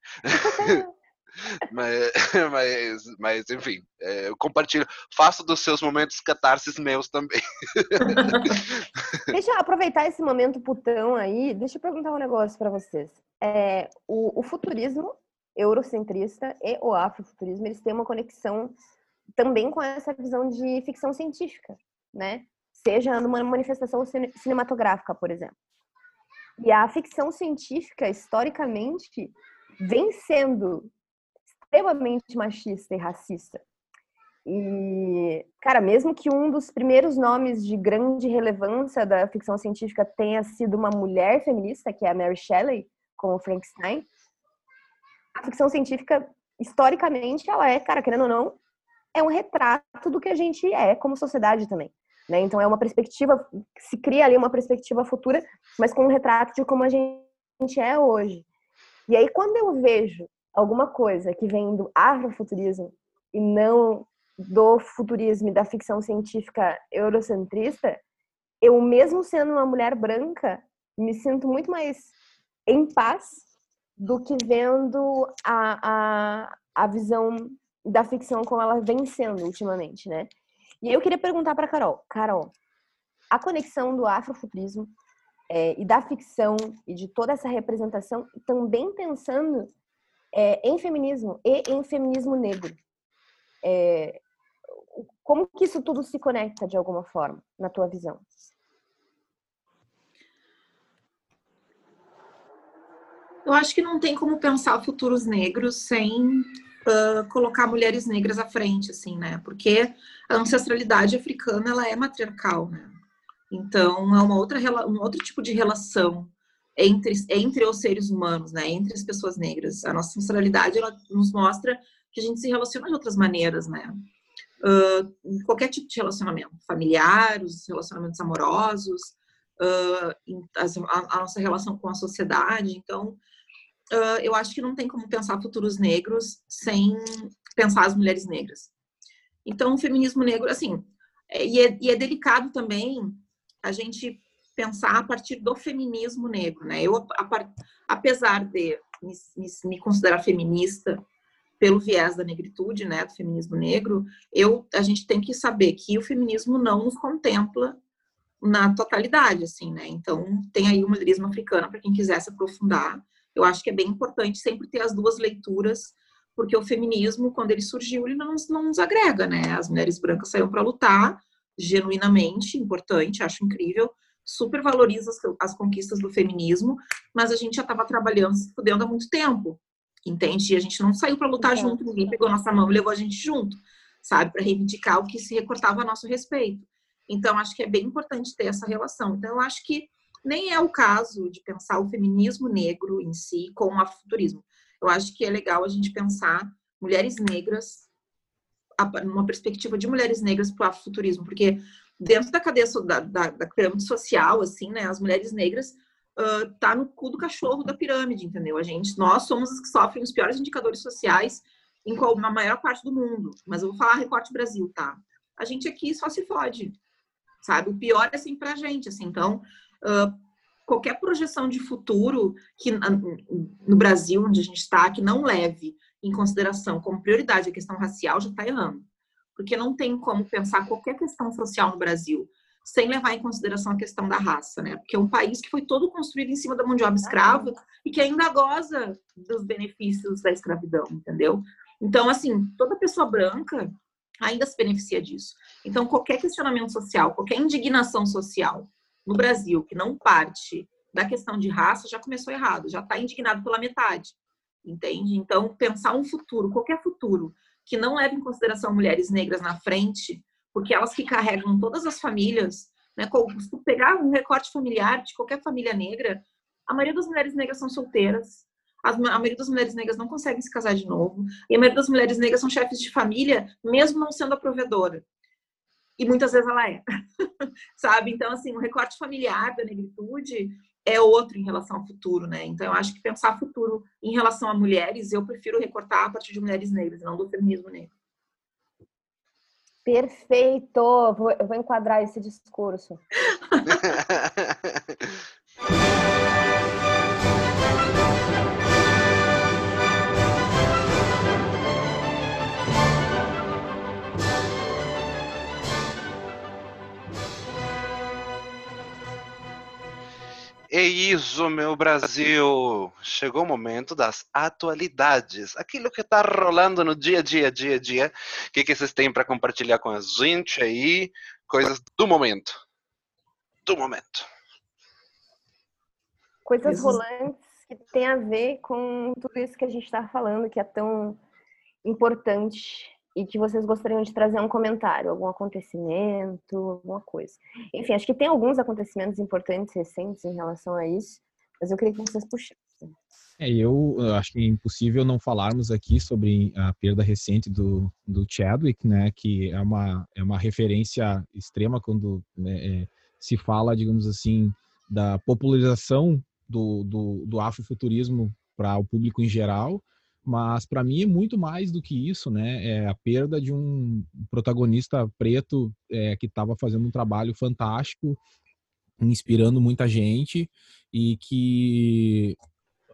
S2: Mas, <laughs> mas, mas, enfim, é, eu compartilho, faço dos seus momentos catarses meus também. <laughs>
S3: deixa eu aproveitar esse momento putão aí, deixa eu perguntar um negócio para vocês. É, o, o, futurismo eurocentrista e o afrofuturismo, eles têm uma conexão também com essa visão de ficção científica, né? Seja numa manifestação cinematográfica, por exemplo. E a ficção científica, historicamente, vem sendo extremamente machista e racista. E, cara, mesmo que um dos primeiros nomes de grande relevância da ficção científica tenha sido uma mulher feminista, que é a Mary Shelley, com o Frankenstein, a ficção científica, historicamente, ela é, cara, querendo ou não, é um retrato do que a gente é como sociedade também. Né? Então, é uma perspectiva, se cria ali uma perspectiva futura, mas com um retrato de como a gente é hoje. E aí, quando eu vejo alguma coisa que vem do afrofuturismo e não do futurismo e da ficção científica eurocentrista, eu mesmo sendo uma mulher branca, me sinto muito mais em paz do que vendo a, a, a visão da ficção como ela vem sendo ultimamente, né? E eu queria perguntar para Carol, Carol, a conexão do afrofuturismo é, e da ficção e de toda essa representação, também pensando é, em feminismo e em feminismo negro. É, como que isso tudo se conecta de alguma forma, na tua visão?
S5: Eu acho que não tem como pensar futuros negros sem uh, colocar mulheres negras à frente, assim, né? Porque a ancestralidade africana ela é matriarcal, né? Então é uma outra um outro tipo de relação entre, entre os seres humanos, né? Entre as pessoas negras. A nossa ancestralidade ela nos mostra que a gente se relaciona de outras maneiras, né? Uh, qualquer tipo de relacionamento, familiar, os relacionamentos amorosos, uh, a, a, nossa relação com a sociedade. Então, uh, eu acho que não tem como pensar futuros negros sem pensar as mulheres negras. Então, o feminismo negro, assim, é, e, é, e é delicado também a gente pensar a partir do feminismo negro, né? Eu, apesar de me, me, me, considerar feminista pelo viés da negritude, né, do feminismo negro, eu, a gente tem que saber que o feminismo não nos contempla na totalidade, assim, né? Então, tem aí o mulherismo africano para quem quiser se aprofundar. Eu acho que é bem importante sempre ter as duas leituras, porque o feminismo, quando ele surgiu, ele não, não nos agrega, né? As mulheres brancas saíram para lutar, genuinamente importante, acho incrível, super valoriza as, as conquistas do feminismo, mas a gente já estava trabalhando, se fudendo há muito tempo, entende? E a gente não saiu para lutar junto, ninguém pegou nossa mão e levou a gente junto, sabe? Para reivindicar o que se recortava a nosso respeito. Então, acho que é bem importante ter essa relação. Então, eu acho que nem é o caso de pensar o feminismo negro em si com o afrofuturismo. Eu acho que é legal a gente pensar mulheres negras, numa perspectiva de mulheres negras para o afrofuturismo, porque dentro da cadeia da, da, da, pirâmide social, assim, né, as mulheres negras uh, tá no cu do cachorro da pirâmide, entendeu? A gente, nós somos as que sofrem os piores indicadores sociais em qual, na maior parte do mundo. Mas eu vou falar recorte Brasil, tá? A gente aqui só se fode, sabe? O pior é assim pra gente, assim. Então, uh, qualquer projeção de futuro que no Brasil, onde a gente está, que não leve em consideração como prioridade a questão racial, já está errando porque não tem como pensar qualquer questão social no Brasil sem levar em consideração a questão da raça, né? Porque é um país que foi todo construído em cima da mão de obra escrava e que ainda goza dos benefícios da escravidão, entendeu? Então, assim, toda pessoa branca ainda se beneficia disso. Então, qualquer questionamento social, qualquer indignação social no Brasil que não parte da questão de raça já começou errado, já está indignado pela metade, entende? Então, pensar um futuro, qualquer futuro, que não leva em consideração mulheres negras na frente, porque elas que carregam todas as famílias, né? Se tu pegar um recorte familiar de qualquer família negra, a maioria das mulheres negras são solteiras, a maioria das mulheres negras não conseguem se casar de novo, e a maioria das mulheres negras são chefes de família, mesmo não sendo a provedora. E muitas vezes ela é, <laughs> sabe? Então, assim, o recorte familiar da negritude é outro em relação ao futuro, né? Então, eu acho que pensar futuro em relação a mulheres, eu prefiro recortar a partir de mulheres negras, não do feminismo negro.
S3: Perfeito! eu vou enquadrar esse discurso. <laughs>
S2: É isso, meu Brasil! Chegou o momento das atualidades. Aquilo que está rolando no dia a dia, dia a dia. O que, que vocês têm para compartilhar com a gente aí? Coisas do momento. Do momento.
S3: Coisas rolantes que tem a ver com tudo isso que a gente está falando, que é tão importante e que vocês gostariam de trazer um comentário, algum acontecimento, alguma coisa. Enfim, acho que tem alguns acontecimentos importantes recentes em relação a isso, mas eu queria que vocês puxassem.
S4: É, eu acho que é impossível não falarmos aqui sobre a perda recente do, do Chadwick, né, que é uma, é uma referência extrema quando né, é, se fala, digamos assim, da popularização do, do, do afrofuturismo para o público em geral, mas para mim é muito mais do que isso, né? É a perda de um protagonista preto é, que estava fazendo um trabalho fantástico, inspirando muita gente e que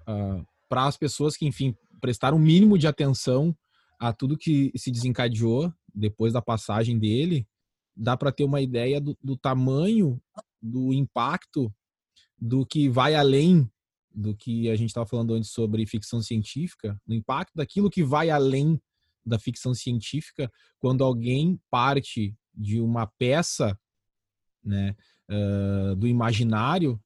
S4: uh, ah, para as pessoas que, enfim, prestaram o um mínimo de atenção a tudo que se desencadeou depois da passagem dele, dá para ter uma ideia do, do tamanho do impacto do que vai além do que a gente estava falando antes sobre ficção científica, no impacto daquilo que vai além da ficção científica, quando alguém parte de uma peça né, uh, do imaginário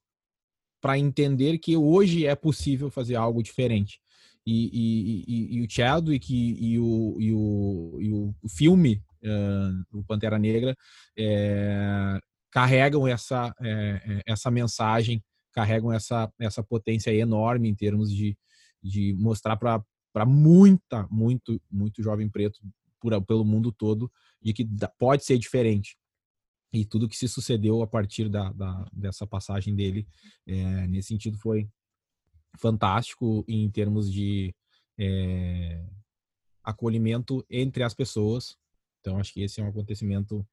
S4: para entender que hoje é possível fazer algo diferente. E, e, e, e o Chadwick e, o, e, o, e o filme uh, o Pantera Negra é, carregam essa, é, essa mensagem carregam essa, essa potência enorme em termos de, de mostrar para muita, muito, muito jovem preto por, pelo mundo todo de que pode ser diferente. E tudo que se sucedeu a partir da, da dessa passagem dele, é, nesse sentido, foi fantástico em termos de é, acolhimento entre as pessoas. Então, acho que esse é um acontecimento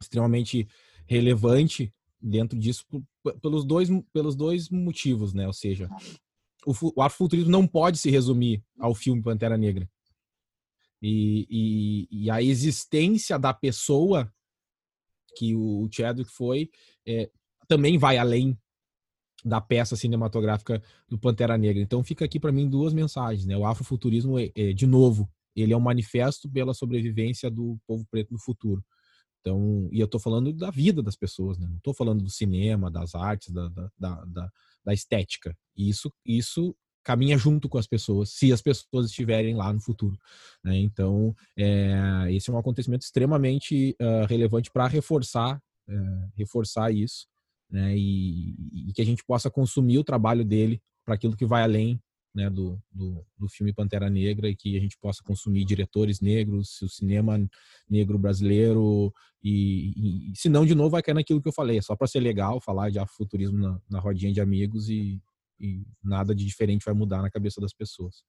S4: extremamente relevante dentro disso pelos dois, pelos dois motivos, né? Ou seja, o, o afrofuturismo não pode se resumir ao filme Pantera Negra. E, e, e a existência da pessoa que o Chadwick foi é, também vai além da peça cinematográfica do Pantera Negra. Então fica aqui para mim duas mensagens, né? O afrofuturismo é, é, de novo, ele é um manifesto pela sobrevivência do povo preto no futuro. Então, e eu estou falando da vida das pessoas, né? Não estou falando do cinema, das artes, da, da, da, da, estética. Isso, isso caminha junto com as pessoas, se as pessoas estiverem lá no futuro. Né? Então, é, esse é um acontecimento extremamente uh, relevante para reforçar, uh, reforçar isso, né? E, e, que a gente possa consumir o trabalho dele para aquilo que vai além né, do, do, do, filme Pantera Negra e que a gente possa consumir diretores negros, o cinema negro brasileiro e, e, se não, de novo, vai cair naquilo que eu falei, é só para ser legal falar de afrofuturismo na, na rodinha de amigos e, e nada de diferente vai mudar na cabeça das pessoas.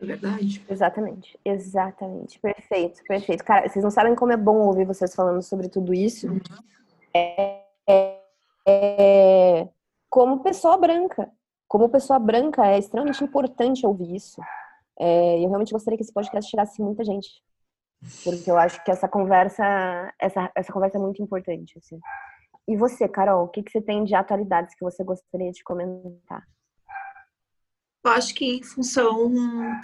S5: É verdade.
S3: Exatamente, exatamente. Perfeito, perfeito. Cara, vocês não sabem como é bom ouvir vocês falando sobre tudo isso. Uhum. É, é, é, como pessoa branca como pessoa branca, é extremamente importante ouvir isso. É, eu realmente gostaria que esse podcast chegasse muita gente. Porque eu acho que essa conversa, essa, essa conversa é muito importante. Assim. E você, Carol, o que, que você tem de atualidades que você gostaria de comentar?
S5: Eu acho que em função.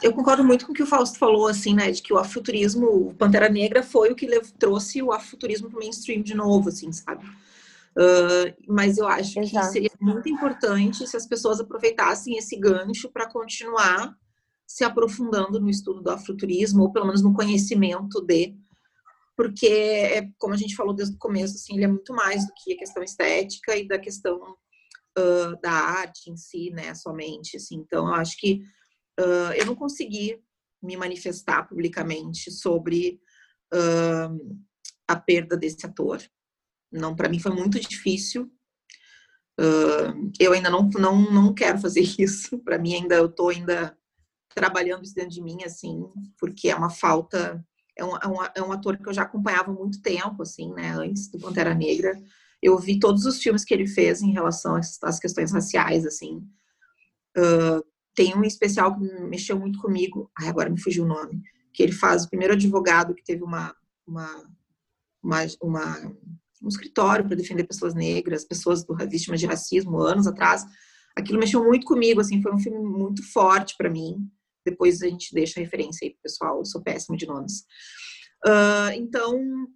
S5: Eu concordo muito com o que o Fausto falou, assim, né? De que o afuturismo, o Pantera Negra foi o que trouxe o afuturismo para o mainstream de novo, assim, sabe? Uh, mas eu acho Exato. que seria muito importante se as pessoas aproveitassem esse gancho para continuar se aprofundando no estudo do afroturismo, ou pelo menos no conhecimento de, porque, é, como a gente falou desde o começo, assim, ele é muito mais do que a questão estética e da questão uh, da arte em si, né, somente, assim. Então, eu acho que uh, eu não consegui me manifestar publicamente sobre a perda desse ator, não, para mim foi muito difícil. Uh, eu ainda não, não, não quero fazer <laughs> isso. Para mim, ainda eu estou ainda trabalhando isso dentro de mim, assim, porque é uma falta. É um, é, um, é um ator que eu já acompanhava há muito tempo, assim, né? Antes do Pantera Negra. Eu vi todos os filmes que ele fez em relação às questões raciais, assim. Uh, tem um especial que mexeu muito comigo. Ai, agora me fugiu o nome. Que ele faz o primeiro advogado que teve uma, uma, uma, uma um escritório para defender pessoas negras, pessoas vítimas de racismo, anos atrás. Aquilo mexeu muito comigo, assim, foi um filme muito forte para mim. Depois a gente deixa a referência aí pessoal, eu sou péssimo de nomes. Uh, então,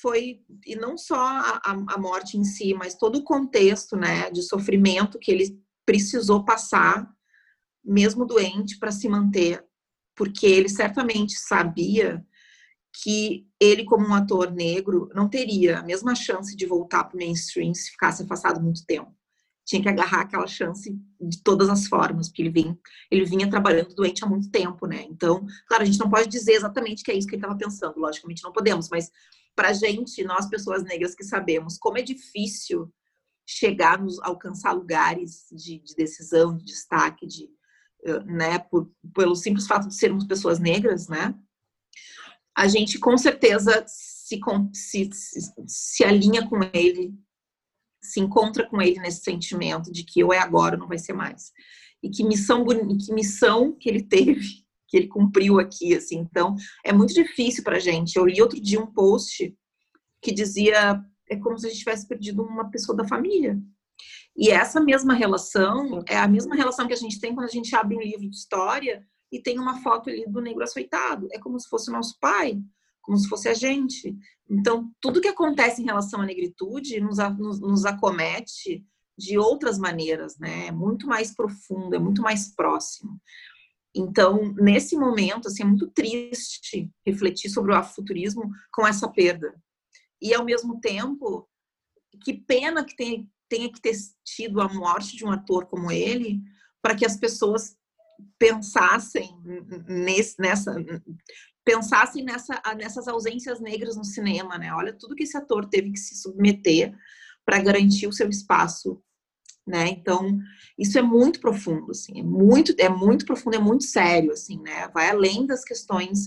S5: foi, e não só a, a, morte em si, mas todo o contexto, né, de sofrimento que ele precisou passar, mesmo doente, para se manter, porque ele certamente sabia que ele, como um ator negro, não teria a mesma chance de voltar para o mainstream se ficasse afastado muito tempo. Tinha que agarrar aquela chance de todas as formas, porque ele vinha, ele vinha trabalhando doente há muito tempo, né? Então, claro, a gente não pode dizer exatamente que é isso que ele estava pensando, logicamente não podemos, mas para gente, nós pessoas negras que sabemos como é difícil chegar, nos, alcançar lugares de, de decisão, de destaque, de, eh, né, por, pelo simples fato de sermos pessoas negras, né? A gente com certeza se, se, se alinha com ele, se encontra com ele nesse sentimento de que ou é agora não vai ser mais. E que missão, que missão que ele teve, <laughs> que ele cumpriu aqui, assim. Então, é muito difícil pra gente. Eu li outro dia um post que dizia é como se a gente tivesse perdido uma pessoa da família. E essa mesma relação é a mesma relação que a gente tem quando a gente abre um livro de história e tem uma foto ali do negro açoitado. É como se fosse o nosso pai, como se fosse a gente. Então, tudo que acontece em relação à negritude nos, nos, nos acomete de outras maneiras, né? É muito mais profundo, é muito mais próximo. Então, nesse momento, assim, é muito triste refletir sobre o afuturismo com essa perda. E, ao mesmo tempo, que pena que tenha, tenha que ter tido a morte de um ator como ele para que as pessoas pensassem nesse, nessa pensassem nessa, nessas ausências negras no cinema, né? Olha tudo que esse ator teve que se submeter para garantir o seu espaço, né? Então isso é muito profundo, assim, é muito é muito profundo, é muito sério, assim, né? Vai além das questões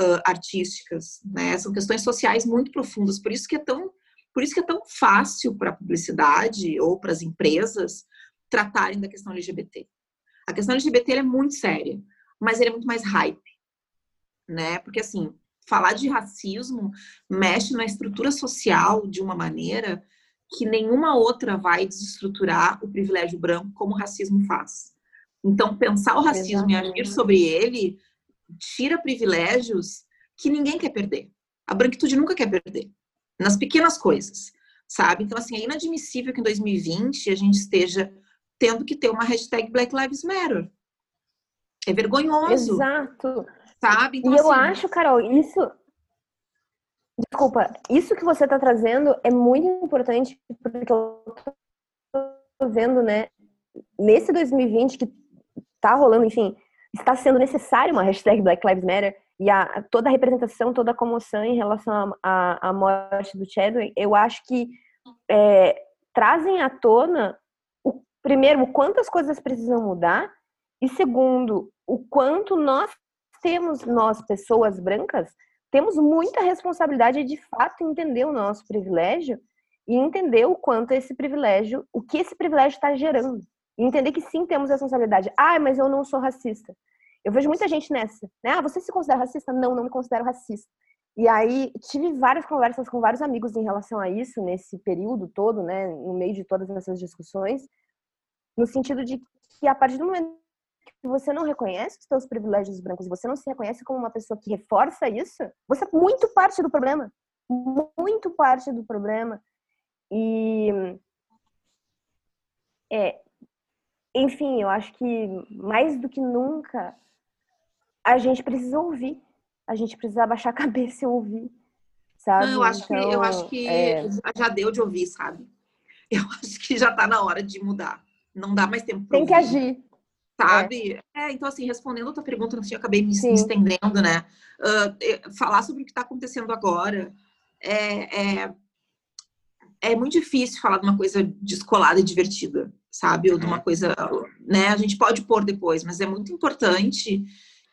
S5: uh, artísticas, né? São questões sociais muito profundas. Por isso que é tão por isso que é tão fácil para a publicidade ou para as empresas tratarem da questão LGBT. A questão LGBT é muito séria, mas ele é muito mais hype, né? Porque assim, falar de racismo mexe na estrutura social de uma maneira que nenhuma outra vai desestruturar o privilégio branco como o racismo faz. Então, pensar o racismo Exatamente. e agir sobre ele tira privilégios que ninguém quer perder. A branquitude nunca quer perder. Nas pequenas coisas, sabe? Então, assim, é inadmissível que em 2020 a gente esteja tendo que ter uma hashtag Black Lives Matter. É vergonhoso.
S3: Exato.
S5: Sabe?
S3: Então, e eu assim, acho, Carol, isso. Desculpa, isso que você está trazendo é muito importante, porque eu tô vendo, né, nesse 2020 que tá rolando, enfim, está sendo necessário uma hashtag Black Lives Matter e a, toda a representação, toda a comoção em relação à morte do Chadwick, eu acho que é, trazem à tona primeiro, quantas coisas precisam mudar, e segundo, o quanto nós temos, nós, pessoas brancas, temos muita responsabilidade de, fato entender o nosso privilégio e entender o quanto esse privilégio, o que esse privilégio está gerando. E entender que sim temos responsabilidade. Ah, mas eu não sou racista. Eu vejo muita gente nessa. Né? Ah, você se considera racista? Não, não me considero racista. E aí tive várias conversas com vários amigos em relação a isso nesse período todo, né, no meio de todas essas discussões. No sentido de que a partir do momento que você não reconhece os seus privilégios brancos, você não se reconhece como uma pessoa que reforça isso, você é muito parte do problema. Muito parte do problema. E é, enfim, eu acho que mais do que nunca a gente precisa ouvir. A gente precisa abaixar a <laughs> cabeça e ouvir. Sabe?
S5: Não, eu acho então, que eu acho que é... já deu de ouvir, sabe? Eu <laughs> acho que já está na hora de mudar não dá mais tempo.
S3: Tem que agir.
S5: Sabe? É. é. então, assim, respondendo a tua pergunta, não sei, eu acabei me, me estendendo, né? Uh, falar sobre o que está acontecendo agora é, é, é muito difícil falar de uma coisa descolada e divertida, sabe? Ou de uma uhum. coisa, né? A gente pode pôr depois, mas é muito importante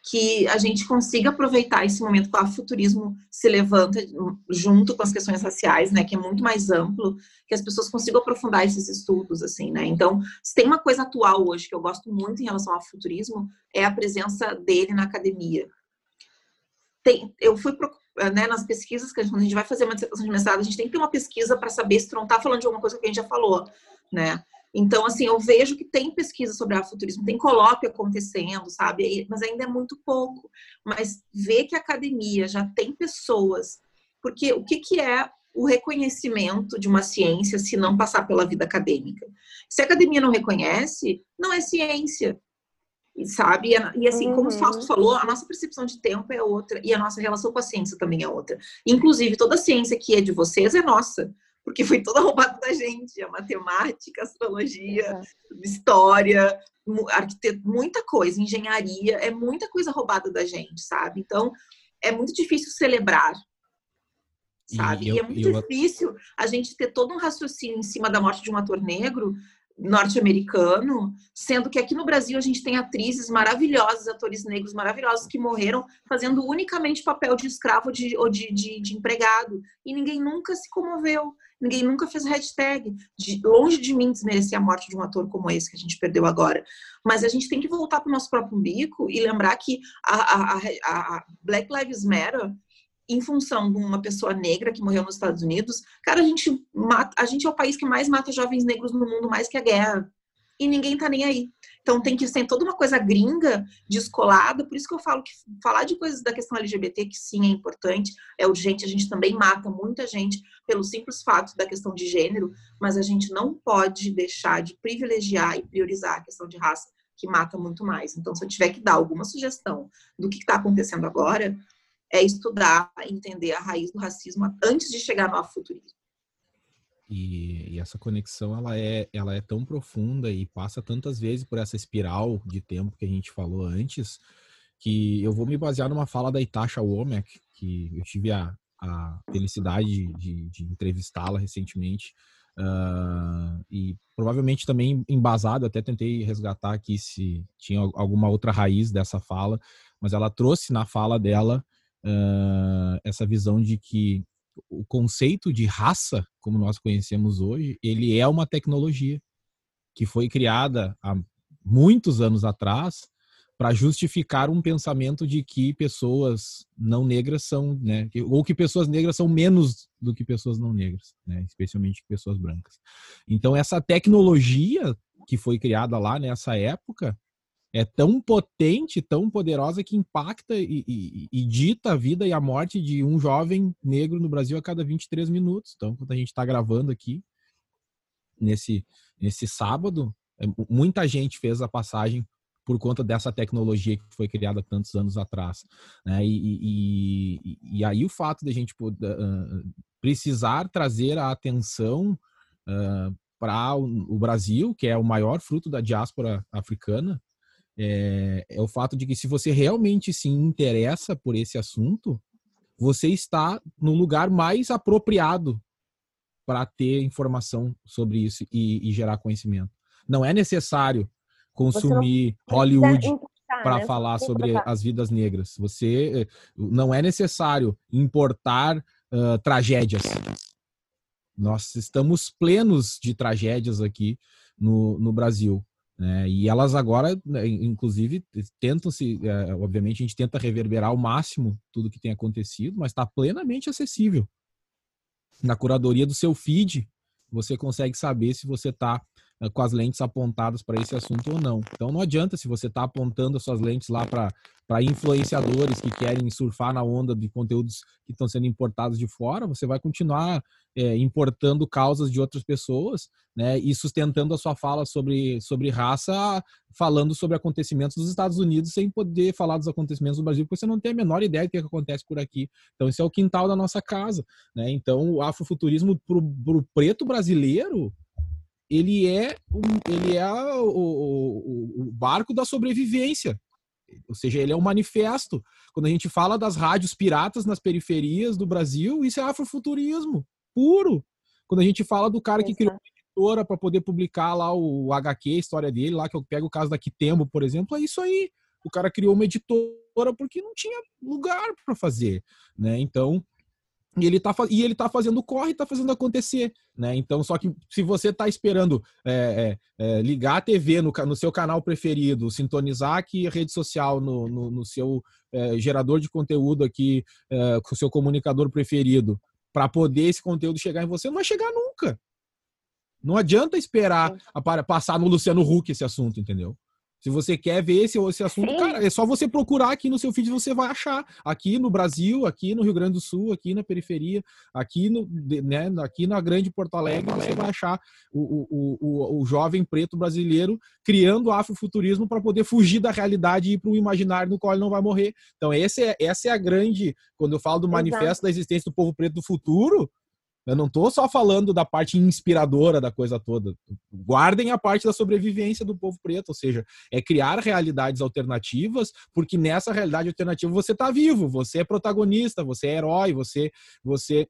S5: que a gente consiga aproveitar esse momento que o futurismo se levanta junto com as questões raciais, né, que é muito mais amplo, que as pessoas consigam aprofundar esses estudos, assim, né. Então, se tem uma coisa atual hoje que eu gosto muito em relação ao futurismo é a presença dele na academia. Tem, eu fui né, nas pesquisas que a gente, vai fazer uma dissertação de mestrado, a gente tem que ter uma pesquisa para saber se não está falando de alguma coisa que a gente já falou, né? Então, assim, eu vejo que tem pesquisa sobre afuturismo, tem colóquio acontecendo, sabe? Mas ainda é muito pouco. Mas ver que a academia já tem pessoas. Porque o que, que é o reconhecimento de uma ciência se não passar pela vida acadêmica? Se a academia não reconhece, não é ciência. Sabe? E assim, como o uhum. Fausto falou, a nossa percepção de tempo é outra e a nossa relação com a ciência também é outra. Inclusive, toda a ciência que é de vocês é nossa porque foi toda roubada da gente, a matemática, a astrologia, história, arquitetura, muita coisa, engenharia, é muita coisa roubada da gente, sabe? Então, é muito difícil celebrar, sabe? E, eu, e é muito eu... difícil a gente ter todo um raciocínio em cima da morte de um ator negro norte-americano, sendo que aqui no Brasil a gente tem atrizes maravilhosas, atores negros maravilhosos que morreram fazendo unicamente papel de escravo de, ou de, de, de empregado. E ninguém nunca se comoveu, ninguém nunca fez hashtag. De, longe de mim desmerecer a morte de um ator como esse que a gente perdeu agora. Mas a gente tem que voltar para o nosso próprio umbigo e lembrar que a, a, a Black Lives Matter em função de uma pessoa negra que morreu nos Estados Unidos, cara, a gente mata, a gente é o país que mais mata jovens negros no mundo, mais que a guerra. E ninguém tá nem aí. Então tem que ser toda uma coisa gringa, descolada, por isso que eu falo que falar de coisas da questão LGBT, que sim é importante, é urgente, a gente também mata muita gente pelo simples fato da questão de gênero, mas a gente não pode deixar de privilegiar e priorizar a questão de raça, que mata muito mais. Então, se eu tiver que dar alguma sugestão do que está acontecendo agora, é estudar, entender a raiz do racismo antes de chegar no afuturismo.
S4: E, e, essa conexão ela é, ela é tão profunda e passa tantas vezes por essa espiral de tempo que a gente falou antes, que eu vou me basear numa fala da Itasha Womack, que eu tive a, a felicidade de, de entrevistá-la recentemente, uh, e provavelmente também embasado, até tentei resgatar aqui se tinha alguma outra raiz dessa fala, mas ela trouxe na fala dela uh, essa visão de que o conceito de raça, como nós conhecemos hoje, ele é uma tecnologia que foi criada há muitos anos atrás para justificar um pensamento de que pessoas não negras são, né, ou que pessoas negras são menos do que pessoas não negras, né, especialmente pessoas brancas. Então essa tecnologia que foi criada lá nessa época, é tão potente, tão poderosa que impacta e, e, e, dita a vida e a morte de um jovem negro no Brasil a cada 23 minutos. Então, quando a gente está gravando aqui, nesse, nesse sábado, é, muita gente fez a passagem por conta dessa tecnologia que foi criada tantos anos atrás. Né? E, e, e, aí o fato de a gente uh, precisar trazer a atenção uh, para o Brasil, que é o maior fruto da diáspora africana, é, é o fato de que se você realmente se interessa por esse assunto, você está no lugar mais apropriado para ter informação sobre isso e, e, gerar conhecimento. Não é necessário consumir Hollywood para né? falar sobre as vidas negras. Você não é necessário importar uh, tragédias. Nós estamos plenos de tragédias aqui no, no Brasil. Né? E elas agora, né, inclusive, tentam se, é, obviamente, a gente tenta reverberar ao máximo tudo que tem acontecido, mas está plenamente acessível. Na curadoria do seu feed, você consegue saber se você está com as lentes apontadas para esse assunto ou não. Então não adianta se você está apontando as suas lentes lá para influenciadores que querem surfar na onda de conteúdos que estão sendo importados de fora, você vai continuar é, importando causas de outras pessoas né, e sustentando a sua fala sobre, sobre raça, falando sobre acontecimentos dos Estados Unidos sem poder falar dos acontecimentos do Brasil, porque você não tem a menor ideia do que acontece por aqui. Então, esse é o quintal da nossa casa. Né? Então, o afrofuturismo para o preto brasileiro ele é, um, ele é o, o, o, barco da sobrevivência. Ou seja, ele é um manifesto. Quando a gente fala das rádios piratas nas periferias do Brasil, isso é afrofuturismo puro. Quando a gente fala do cara que criou uma editora para poder publicar lá o HQ, a história dele, lá que eu pego o caso da Kitembo, por exemplo, é isso aí. O cara criou uma editora porque não tinha lugar para fazer, né? Então, e ele tá, e ele tá fazendo corre, tá fazendo acontecer, né? Então, só que se você tá esperando é, é, é, ligar a TV no, no, seu canal preferido, sintonizar aqui a rede social no, no, no seu é, gerador de conteúdo aqui, é, com o seu comunicador preferido, para poder esse conteúdo chegar em você, não vai chegar nunca. Não adianta esperar a, passar no Luciano Huck esse assunto, entendeu? Se você quer ver esse, esse assunto, Sim. cara, é só você procurar aqui no seu feed, você vai achar. Aqui no Brasil, aqui no Rio Grande do Sul, aqui na periferia, aqui, no, né, aqui na grande Porto Alegre, você vai achar o, o, o, o jovem preto brasileiro criando afrofuturismo para poder fugir da realidade e ir para o imaginário no qual ele não vai morrer. Então, esse é, essa é a grande. Quando eu falo do manifesto Exato. da existência do povo preto do futuro, eu não estou só falando da parte inspiradora da coisa toda. Guardem a parte da sobrevivência do povo preto, ou seja, é criar realidades alternativas, porque nessa realidade alternativa você está vivo, você é protagonista, você é herói, você, você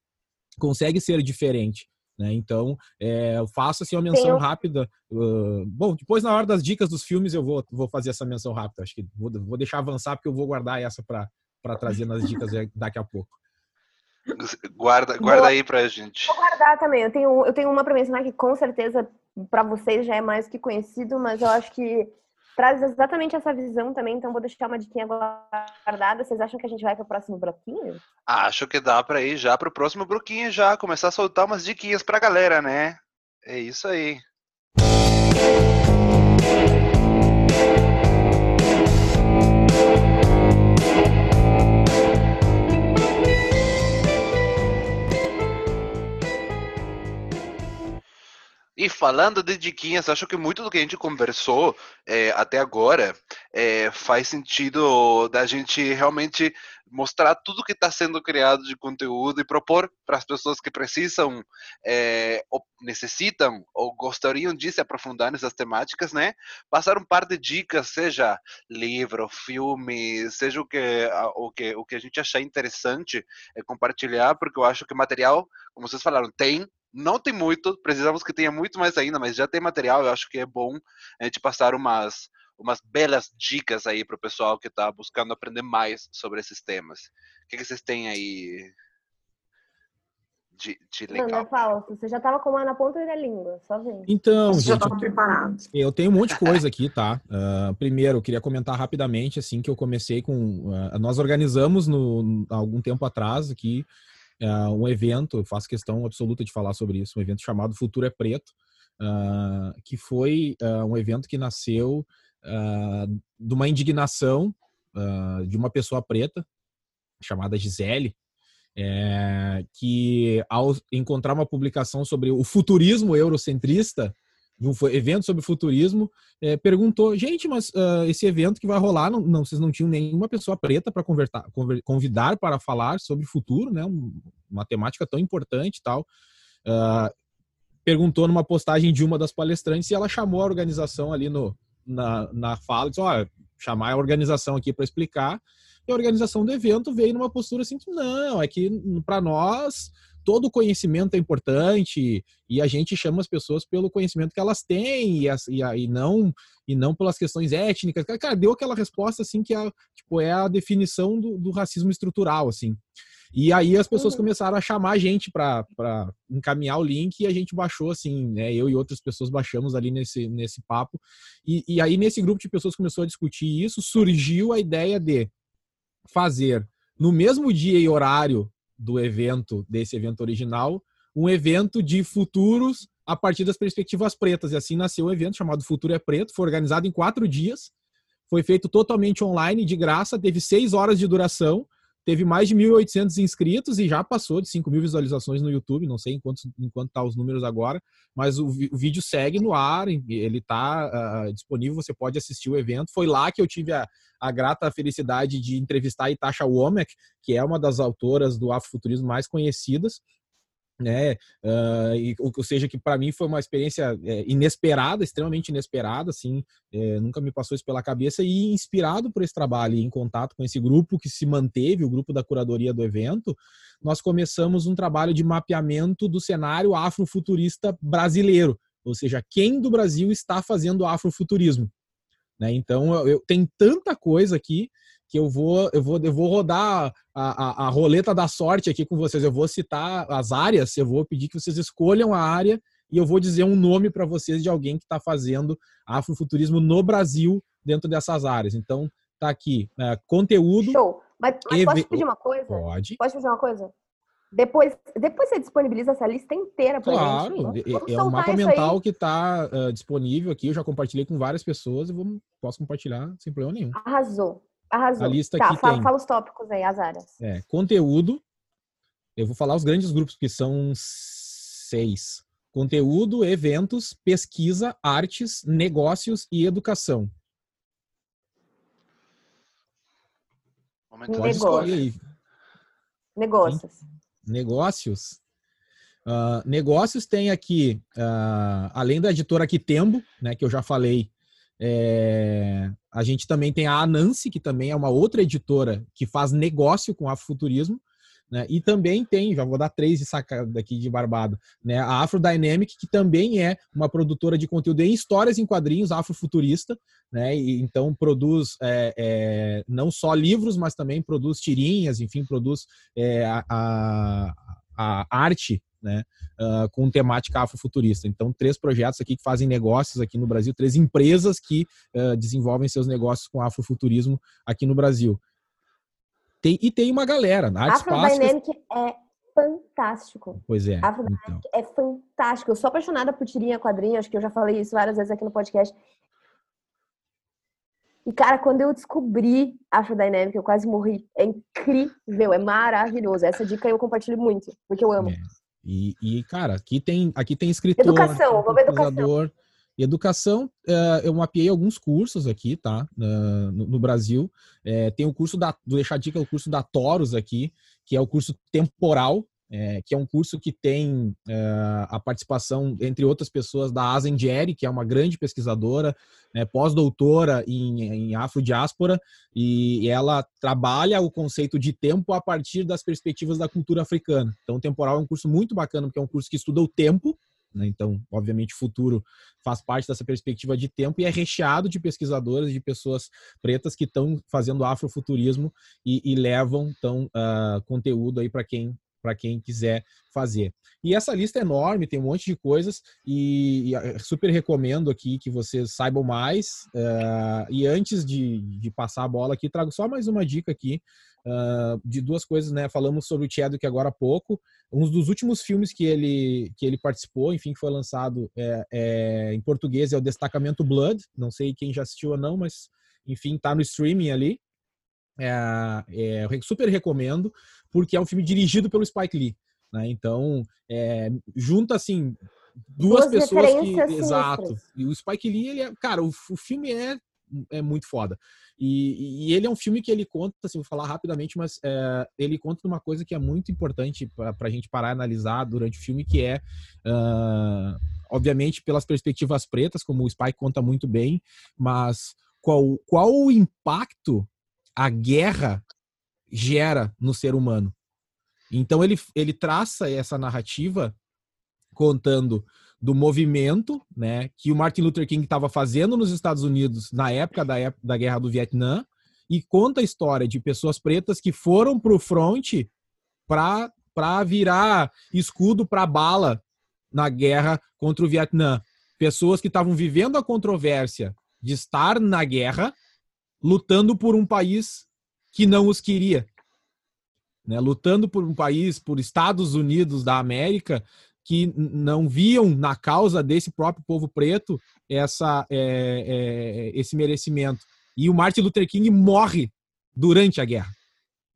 S4: consegue ser diferente. Né? Então, é, eu faço assim, uma menção rápida. Uh, bom, depois, na hora das dicas dos filmes, eu vou, vou fazer essa menção rápida. Acho que vou, vou deixar avançar, porque eu vou guardar essa para trazer nas dicas daqui a pouco.
S2: Guarda, guarda aí pra gente.
S3: Vou guardar também. Eu tenho, eu tenho uma pra mencionar que com certeza para vocês já é mais que conhecido, mas eu acho que traz exatamente essa visão também, então vou deixar uma diquinha guardada. Vocês acham que a gente vai para o próximo bloquinho?
S2: Acho que dá para ir já para o próximo bloquinho já, começar a soltar umas diquinhas pra galera, né? É isso aí. E falando de diquinhas, acho que muito do que a gente conversou é, até agora é, faz sentido da gente realmente mostrar tudo que está sendo criado de conteúdo e propor para as pessoas que precisam, é, ou necessitam ou gostariam de se aprofundar nessas temáticas, né? Passar um par de dicas, seja livro, filme, seja o que, o que, o que a gente achar interessante é compartilhar, porque eu acho que material, como vocês falaram, tem, não tem muito, precisamos que tenha muito mais ainda, mas já tem material, eu acho que é bom a gente passar umas, umas belas dicas aí para o pessoal que está buscando aprender mais sobre esses temas. O que, que vocês têm aí de, de legal?
S3: Não, não fala, você já estava com uma na ponta da língua, só vem.
S4: Então, você gente, já preparado. Eu tenho um monte de coisa aqui, tá? Uh, primeiro, eu queria comentar rapidamente, assim, que eu comecei com... Uh, nós organizamos no, algum tempo atrás aqui uh, um evento, faço questão absoluta de falar sobre isso, um evento chamado Futuro é Preto, uh, que foi uh, um evento que nasceu de uma indignação de uma pessoa preta, chamada Gisele, é, que ao encontrar uma publicação sobre o futurismo eurocentrista, um evento sobre futurismo, é, perguntou, gente, mas uh, esse evento que vai rolar, não, não, vocês não tinham nenhuma pessoa preta para convidar para falar sobre futuro, né? uma temática tão importante e tal. Uh, perguntou numa postagem de uma das palestrantes e ela chamou a organização ali no, na, na fala, disse, olha, chamar a organização aqui para explicar, e a organização do evento veio numa postura assim, não, é que para nós todo conhecimento é importante e a gente chama as pessoas pelo conhecimento que elas têm e, e, e não e não pelas questões étnicas. Cara, deu aquela resposta assim que é, tipo, é a definição do, do racismo estrutural, assim. E aí as pessoas uhum. começaram a chamar a gente para encaminhar o link e a gente baixou, assim, né? Eu e outras pessoas baixamos ali nesse, nesse papo. E, e aí, nesse grupo de pessoas começou a discutir isso, surgiu a ideia de fazer no mesmo dia e horário do evento, desse evento original, um evento de futuros a partir das perspectivas pretas. E assim nasceu o um evento chamado Futuro é Preto, foi organizado em quatro dias, foi feito totalmente online, de graça, teve seis horas de duração, teve mais de 1.800 inscritos e já passou de 5 mil visualizações no YouTube, não sei enquanto enquanto tá os números agora, mas o, o vídeo segue no ar, ele está uh, ah, disponível, você pode assistir o evento. Foi lá que eu tive a, a grata felicidade de entrevistar a Itasha Womack, que é uma das autoras do afrofuturismo mais conhecidas, né? Uh, e, ou seja, que para mim foi uma experiência é, inesperada, extremamente inesperada, assim, é, nunca me passou isso pela cabeça e inspirado por esse trabalho, em contato com esse grupo que se manteve, o grupo da curadoria do evento, nós começamos um trabalho de mapeamento do cenário afrofuturista brasileiro, ou seja, quem do Brasil está fazendo afrofuturismo. Né? Então, eu, eu tem tanta coisa aqui que eu vou, eu vou, eu vou rodar a, a, a, roleta da sorte aqui com vocês. Eu vou citar as áreas, eu vou pedir que vocês escolham a área e eu vou dizer um nome para vocês de alguém que está fazendo afrofuturismo no Brasil dentro dessas áreas. Então, tá aqui, é, conteúdo.
S3: Show. Mas, mas posso pedir uma coisa?
S4: Pode.
S3: Pode pedir uma coisa? Depois, depois você disponibiliza essa lista inteira para
S4: claro, gente. Claro, é, um mapa mental que está uh, é, disponível aqui. Eu já compartilhei com várias pessoas e vou, posso compartilhar sem problema nenhum.
S3: Arrasou. Arrasou.
S4: A lista
S3: tá,
S4: aqui
S3: fala,
S4: tem...
S3: fala os tópicos aí, as áreas.
S4: É, conteúdo. Eu vou falar os grandes grupos, que são seis. Conteúdo, eventos, pesquisa, artes, negócios e educação.
S3: Negócios. Negócios.
S4: Negócios. Uh, negócios tem aqui, uh, além da editora Quitembo, né, que eu já falei, é, a gente também tem a Anansi, que também é uma outra editora que faz negócio com afrofuturismo. Né? E também tem, já vou dar três de sacada aqui de barbado, né? a Afrodynamic, que também é uma produtora de conteúdo em histórias em quadrinhos afrofuturista, né? E, então produz é, é, não só livros, mas também produz tirinhas, enfim, produz é, a, a, a arte né, uh, com temática afrofuturista. Então, três projetos aqui que fazem negócios aqui no Brasil, três empresas que uh, desenvolvem seus negócios com afrofuturismo aqui no Brasil. Tem, e tem uma galera,
S3: na Artes Afrodynamic é fantástico.
S4: Pois é.
S3: Afrodynamic então. é fantástico. Eu sou apaixonada por tirinha quadrinha, acho que eu já falei isso várias vezes aqui no podcast. E, cara, quando eu descobri Afrodynamic, eu quase morri. É incrível, é maravilhoso. Essa dica eu compartilho muito, porque eu amo. É.
S4: E, e, cara, aqui tem, aqui tem escritor,
S3: educação, vamos educação.
S4: E educação, uh, eu mapeei alguns cursos aqui, tá? No, Brasil. É, tem o curso da, vou deixar a dica, o curso da Toros aqui, que é o curso temporal, é, que é um curso que tem é, a participação, entre outras pessoas, da Asen Jerry, que é uma grande pesquisadora, é, pós-doutora em, em afrodiáspora, e, ela trabalha o conceito de tempo a partir das perspectivas da cultura africana. Então, temporal é um curso muito bacana, porque é um curso que estuda o tempo, né? então, obviamente, futuro faz parte dessa perspectiva de tempo e é recheado de pesquisadoras, de pessoas pretas que estão fazendo afrofuturismo e, e levam então, uh, conteúdo aí para quem para quem quiser fazer. E essa lista é enorme, tem um monte de coisas e, e eh, super recomendo aqui que vocês saibam mais. Uh, e antes de, de, passar a bola aqui, trago só mais uma dica aqui uh, de duas coisas, né? Falamos sobre o Chadwick agora há pouco. Um dos últimos filmes que ele, que ele participou, enfim, que foi lançado é, é, em português é o Destacamento Blood. Não sei quem já assistiu ou não, mas enfim, tá no streaming ali. É, é, eu super recomendo, porque é um filme dirigido pelo Spike Lee. Né? Então, é, junta assim duas, duas pessoas que. Exato. E o Spike Lee, ele é, cara, o, o filme é, é muito foda. E, e, ele é um filme que ele conta, assim, vou falar rapidamente, mas é, ele conta uma coisa que é muito importante para a gente parar e analisar durante o filme, que é, uh, obviamente, pelas perspectivas pretas, como o Spike conta muito bem, mas qual, qual o impacto a guerra gera no ser humano. Então ele, ele traça essa narrativa contando do movimento, né, que o Martin Luther King estava fazendo nos Estados Unidos na época da, época da guerra do Vietnã e conta a história de pessoas pretas que foram para o fronte para virar escudo para bala na guerra contra o Vietnã. Pessoas que estavam vivendo a controvérsia de estar na guerra lutando por um país que não os queria. Né? Lutando por um país, por Estados Unidos da América, que não viam na causa desse próprio povo preto essa, é, é, esse merecimento. E o Martin Luther King morre durante a guerra.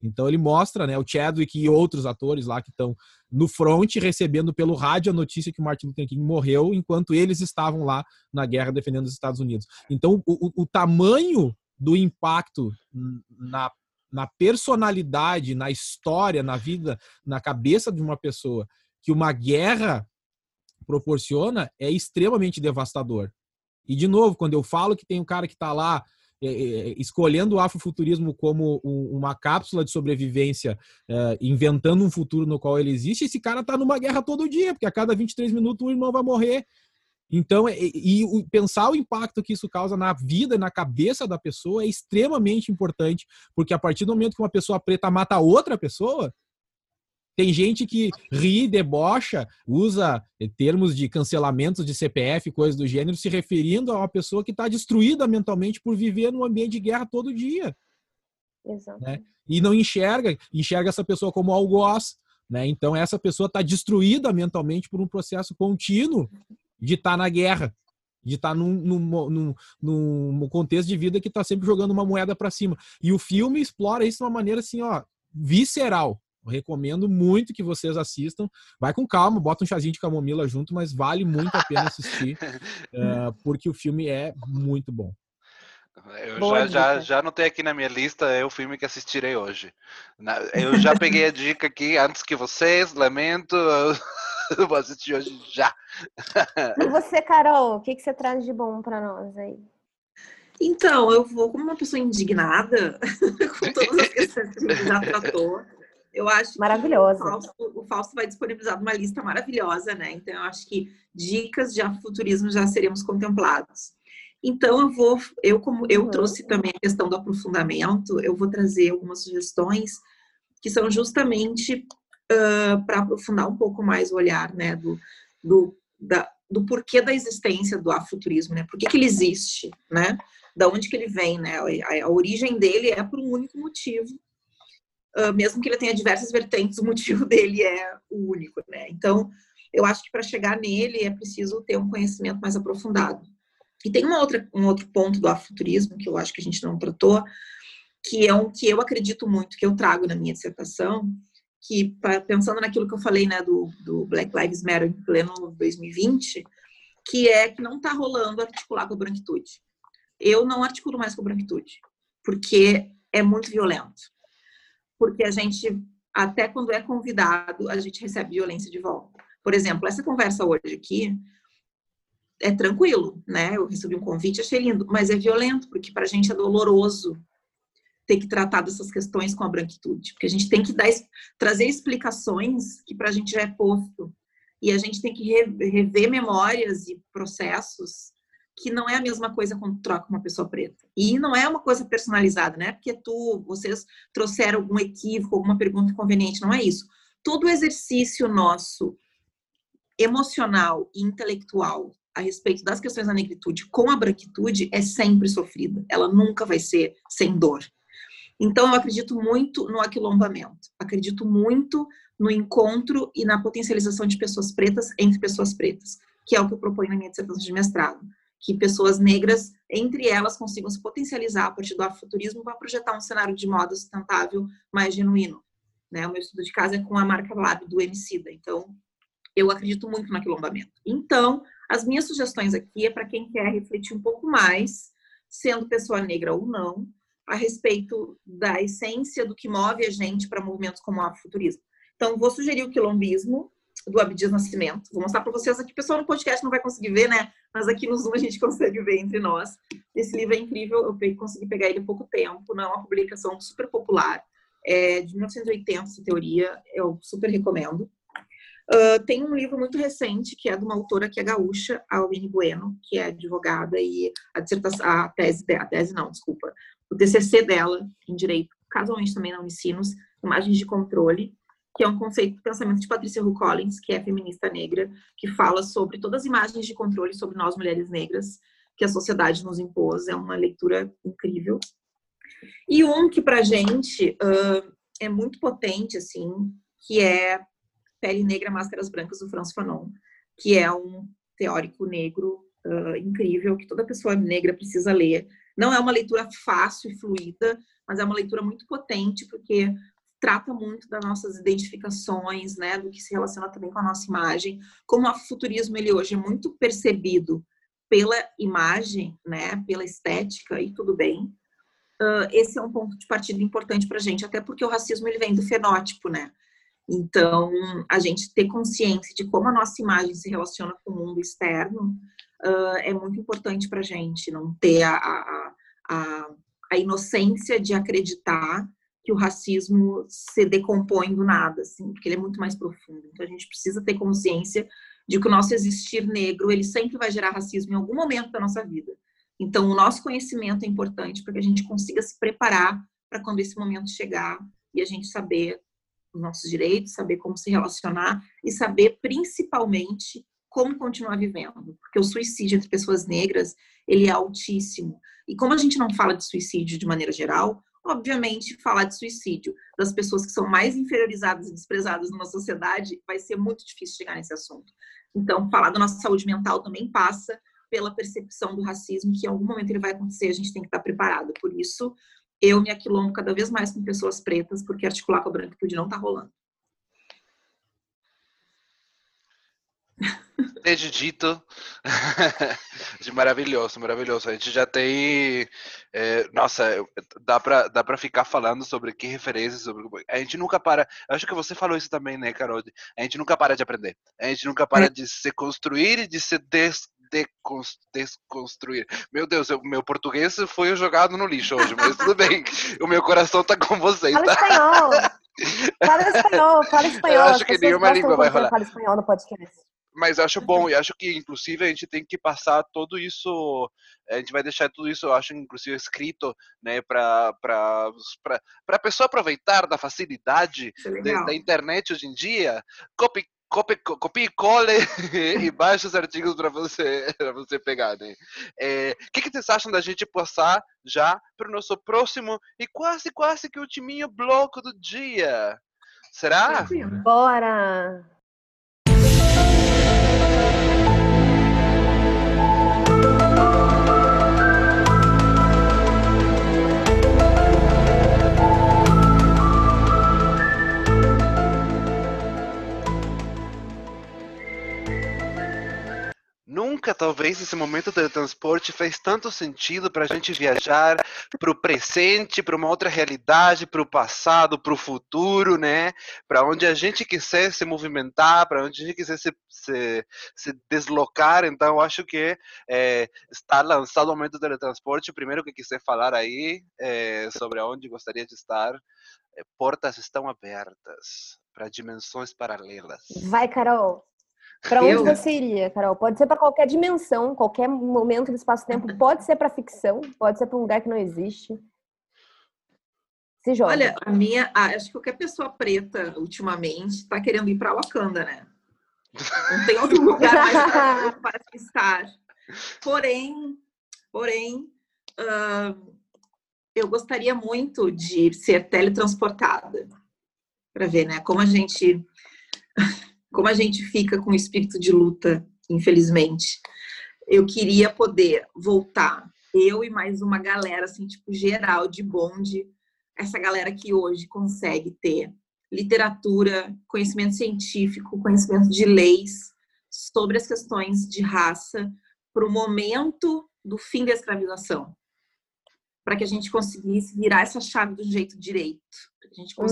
S4: Então ele mostra, né, o Chadwick e outros atores lá que estão no front recebendo pelo rádio a notícia que o Martin Luther King morreu enquanto eles estavam lá na guerra defendendo os Estados Unidos. Então o, o, tamanho do impacto na, na personalidade, na história, na vida, na cabeça de uma pessoa que uma guerra proporciona é extremamente devastador. E, de novo, quando eu falo que tem um cara que está lá é, é, escolhendo o afrofuturismo como um, uma cápsula de sobrevivência, é, inventando um futuro no qual ele existe, esse cara está numa guerra todo dia, porque a cada 23 minutos um irmão vai morrer. Então, e, e, pensar o impacto que isso causa na vida, na cabeça da pessoa é extremamente importante, porque a partir do momento que uma pessoa preta mata outra pessoa, tem gente que ri, debocha, usa termos de cancelamento de CPF, coisas do gênero, se referindo a uma pessoa que está destruída mentalmente por viver num ambiente de guerra todo dia. Exato. Né? E não enxerga, enxerga essa pessoa como algoz. Né? Então, essa pessoa está destruída mentalmente por um processo contínuo de estar tá na guerra, de estar tá num, num, num, num, contexto de vida que está sempre jogando uma moeda para cima. E o filme explora isso de uma maneira assim, ó, visceral. Eu recomendo muito que vocês assistam. Vai com calma, bota um chazinho de camomila junto, mas vale muito a pena assistir, uh, <laughs> porque o filme é muito bom.
S2: Eu já, já, já anotei aqui na minha lista, é o filme que assistirei hoje. Eu já peguei a dica aqui antes que vocês, lamento, <laughs> eu vou assistir hoje já.
S3: E você, Carol, o que, que você traz de bom para nós aí?
S5: Então, eu vou como uma pessoa indignada <laughs> com todas as questões que a gente já tratou. Eu acho
S3: Maravilhosa.
S5: que o Fausto, o Fausto vai disponibilizar uma lista maravilhosa, né? Então, eu acho que dicas de afuturismo já seremos contemplados. Então, eu vou, eu como eu uhum. trouxe também a questão do aprofundamento, eu vou trazer algumas sugestões que são justamente uh, para aprofundar um pouco mais o olhar, né, do, do, da, do porquê da existência do afuturismo, né? Por que, que ele existe, né? Da onde que ele vem, né? A, a origem dele é por um único motivo, uh, mesmo que ele tenha diversas vertentes, o motivo <laughs> dele é o único, né? Então, eu acho que para chegar nele é preciso ter um conhecimento mais aprofundado. E tem uma outra, um outro ponto do afuturismo que eu acho que a gente não tratou, que é um que eu acredito muito, que eu trago na minha dissertação, que pensando naquilo que eu falei, né, do, do Black Lives Matter em pleno 2020, que é que não está rolando articular com a branquitude. Eu não articulo mais com a branquitude, porque é muito violento porque a gente, até quando é convidado, a gente recebe violência de volta. Por exemplo, essa conversa hoje aqui é tranquilo, né? Eu recebi um convite, achei lindo, mas é violento, porque para a gente é doloroso ter que tratar dessas questões com a branquitude, porque a gente tem que dar, trazer explicações que para a gente já é posto, e a gente tem que rever memórias e processos que não é a mesma coisa quando troca uma pessoa preta. E não é uma coisa personalizada, né? Porque tu, vocês trouxeram algum equívoco, alguma pergunta inconveniente, não é isso. Todo exercício nosso emocional e intelectual a respeito das questões da negritude com a branquitude é sempre sofrida. Ela nunca vai ser sem dor. Então, eu acredito muito no aquilombamento. Acredito muito no encontro e na potencialização de pessoas pretas entre pessoas pretas, que é o que eu proponho na minha dissertação de mestrado que pessoas negras, entre elas, consigam se potencializar a partir do afrofuturismo para projetar um cenário de moda sustentável mais genuíno. Né? O meu estudo de casa é com a marca Lab do Emicida, então eu acredito muito no aquilombamento. Então, as minhas sugestões aqui é para quem quer refletir um pouco mais, sendo pessoa negra ou não, a respeito da essência do que move a gente para movimentos como o afrofuturismo. Então, vou sugerir o quilombismo, do Abdias Nascimento. Vou mostrar para vocês aqui. Pessoal no podcast não vai conseguir ver, né? Mas aqui no Zoom a gente <laughs> consegue ver entre nós. Esse livro é incrível. Eu consegui pegar ele há pouco tempo. Não é uma publicação super popular. É de 1980, essa teoria. Eu super recomendo. Uh, tem um livro muito recente que é de uma autora que é gaúcha, a Aline Bueno, que é advogada e a dissertação, a tese, a tese não, desculpa, o TCC dela em direito, casualmente também na Unicinos, imagens de controle, que é um conceito de pensamento de Patricia Hu Collins, que é feminista negra, que fala sobre todas as imagens de controle sobre nós mulheres negras que a sociedade nos impôs. É uma leitura incrível. E um que para gente uh, é muito potente, assim, que é Pele Negra, Máscaras Brancas, do Franz Fanon, que é um teórico negro uh, incrível, que toda pessoa negra precisa ler. Não é uma leitura fácil e fluida, mas é uma leitura muito potente, porque trata muito das nossas identificações, né, do que se relaciona também com a nossa imagem. Como o futurismo ele hoje é muito percebido pela imagem, né, pela estética e tudo bem. Uh, esse é um ponto de partida importante para a gente, até porque o racismo ele vem do fenótipo, né? Então, a gente ter consciência de como a nossa imagem se relaciona com o mundo externo uh, é muito importante para a gente, não ter a, a, a, a, inocência de acreditar que o racismo se decompõe do nada, assim, porque ele é muito mais profundo. Então, a gente precisa ter consciência de que o nosso existir negro, ele sempre vai gerar racismo em algum momento da nossa vida. Então, o nosso conhecimento é importante para que a gente consiga se preparar para quando esse momento chegar e a gente saber os nossos direitos, saber como se relacionar e saber principalmente como continuar vivendo, porque o suicídio entre pessoas negras, ele é altíssimo. E como a gente não fala de suicídio de maneira geral, obviamente falar de suicídio das pessoas que são mais inferiorizadas e desprezadas numa sociedade vai ser muito difícil chegar nesse assunto. Então, falar da nossa saúde mental também passa pela percepção do racismo, que em algum momento ele vai acontecer, a gente tem que estar preparado. Por isso, eu me aquilombo cada vez mais com pessoas pretas, porque articular com a branquitude não está rolando.
S2: Desde dito, <laughs> maravilhoso, maravilhoso. A gente já tem, é, nossa, dá para dá para ficar falando sobre que referências, sobre a gente nunca para. Acho que você falou isso também, né, Carol? A gente nunca para de aprender. A gente nunca para é. de se construir e de se des, desconstruir. Meu Deus, o meu português foi jogado no lixo hoje, mas tudo bem. <laughs> O meu coração tá com vocês,
S3: fala
S2: tá?
S3: Espanhol. Fala espanhol, fala espanhol.
S2: Eu acho que nenhuma língua vai rolar.
S3: Fala espanhol no podcast
S2: mas acho bom e acho que inclusive a gente tem que passar tudo isso a gente vai deixar tudo isso eu acho inclusive escrito né para para para a pessoa aproveitar da facilidade
S5: é
S2: de, da internet hoje em dia copie copie, copie e cole <laughs> e baixe os artigos para você para você pegar né. O é, que que vocês acham da gente passar já para o nosso próximo e quase quase que ultiminho bloco do dia? Será?
S3: Bora
S2: Nunca, talvez, esse momento do transporte fez tanto sentido para a gente viajar para o presente, para uma outra realidade, para o passado, para o futuro, né? Para onde a gente quiser se movimentar, para onde a gente quiser se, se, se deslocar. Então, acho que é, está lançado o momento do teletransporte. Primeiro que quiser falar aí é, sobre onde gostaria de estar, é, portas estão abertas para dimensões paralelas.
S3: Vai, Carol! Para onde eu... você iria, Carol? Pode ser para qualquer dimensão, qualquer momento do espaço-tempo. Pode ser para ficção, pode ser para um lugar que não existe.
S5: Se joga. Olha, a minha, acho que qualquer pessoa preta ultimamente está querendo ir para Wakanda, né? Não tem outro <laughs> lugar mais para estar. Porém, porém, uh, eu gostaria muito de ser teletransportada para ver, né? Como a gente como a gente fica com o espírito de luta, infelizmente. Eu queria poder voltar, eu e mais uma galera, assim, tipo, geral de bonde, essa galera que hoje consegue ter literatura, conhecimento científico, conhecimento de leis sobre as questões de raça para o momento do fim da escravização, para que a gente conseguisse virar essa chave do jeito direito, para que a gente uhum.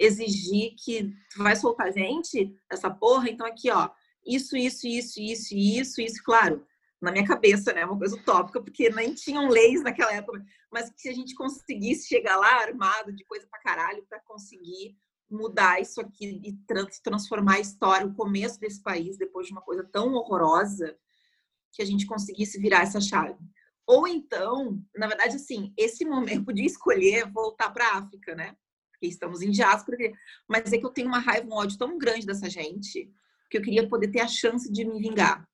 S5: Exigir que tu vai soltar gente essa porra, então aqui, ó, isso, isso, isso, isso, isso, isso, claro, na minha cabeça, né, uma coisa utópica, porque nem tinham leis naquela época, mas que se a gente conseguisse chegar lá armado de coisa pra caralho para conseguir mudar isso aqui e transformar a história, o começo desse país, depois de uma coisa tão horrorosa, que a gente conseguisse virar essa chave. Ou então, na verdade, assim, esse momento, eu podia escolher voltar para a África, né? Porque estamos em diáspora, mas é que eu tenho uma raiva, um ódio tão grande dessa gente que eu queria poder ter a chance de me vingar.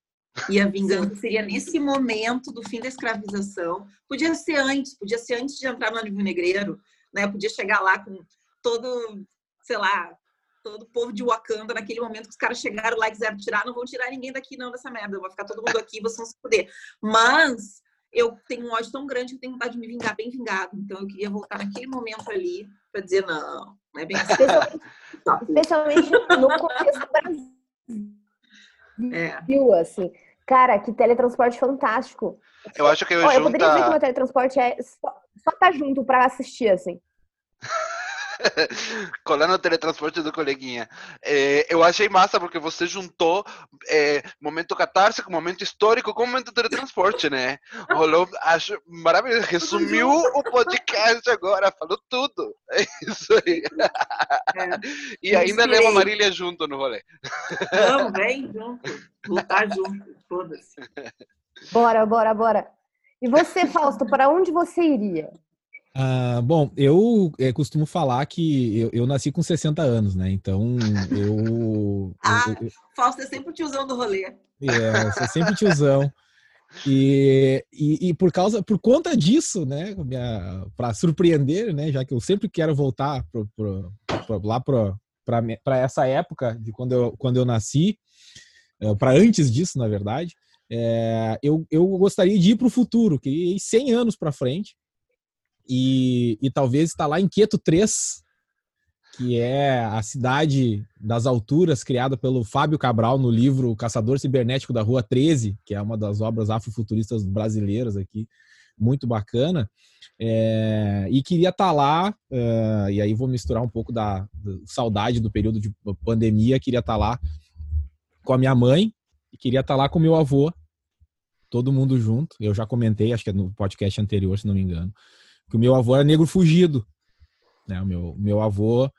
S5: E a vingança seria nesse momento do fim da escravização. Podia ser antes, podia ser antes de entrar no livro negreiro, né? Podia chegar lá com todo, sei lá, todo o povo de Wakanda naquele momento que os caras chegaram lá e quiseram tirar, não vão tirar ninguém daqui não dessa merda, vai ficar todo mundo aqui, vocês vão se poder. Mas eu tenho um ódio tão grande que eu tenho vontade de me vingar bem vingado. Então eu queria voltar naquele momento ali para dizer não, não é bem assim.
S3: Especialmente, <laughs> no contexto Brasil. É. assim. Cara, que teletransporte fantástico.
S2: Eu acho que eu,
S3: oh, junta... eu poderia dizer que o meu teletransporte é só, só tá junto para assistir, assim. <laughs>
S2: Colando o teletransporte do coleguinha. É, eu achei massa porque você juntou é, momento catarse com momento histórico com momento teletransporte, né? Rolou, acho maravilhoso. Resumiu o podcast agora, falou tudo. <laughs> É isso aí. É. E ainda leva a Marília junto no rolê.
S5: Vamos, vem junto. Lutar junto, foda-se.
S3: Bora, bora, bora. E você, Fausto, para onde você iria?
S4: Ah, bom, eu é, costumo falar que eu, eu, nasci com 60 anos, né? Então, <laughs> eu.
S5: ah, eu, eu, Fausto é sempre o tiozão do rolê.
S4: É, sou sempre tiozão. E, e, e, por causa, por conta disso, né, para surpreender, né, já que eu sempre quero voltar pro, pro, pro, lá para essa época de quando eu, quando eu nasci, é, para antes disso, na verdade, é, eu, eu gostaria de ir para o futuro, que ir 100 anos para frente, e, e talvez estar lá em Queto 3, que é a cidade das alturas criada pelo Fábio Cabral no livro Caçador Cibernético da Rua 13, que é uma das obras afrofuturistas brasileiras aqui, muito bacana. É, e queria estar lá, é, e aí vou misturar um pouco da, da, saudade do período de pandemia, queria estar lá com a minha mãe, e queria estar lá com meu avô, todo mundo junto. Eu já comentei, acho que é no podcast anterior, se não me engano que o meu avô era negro fugido. Né? O meu, meu avô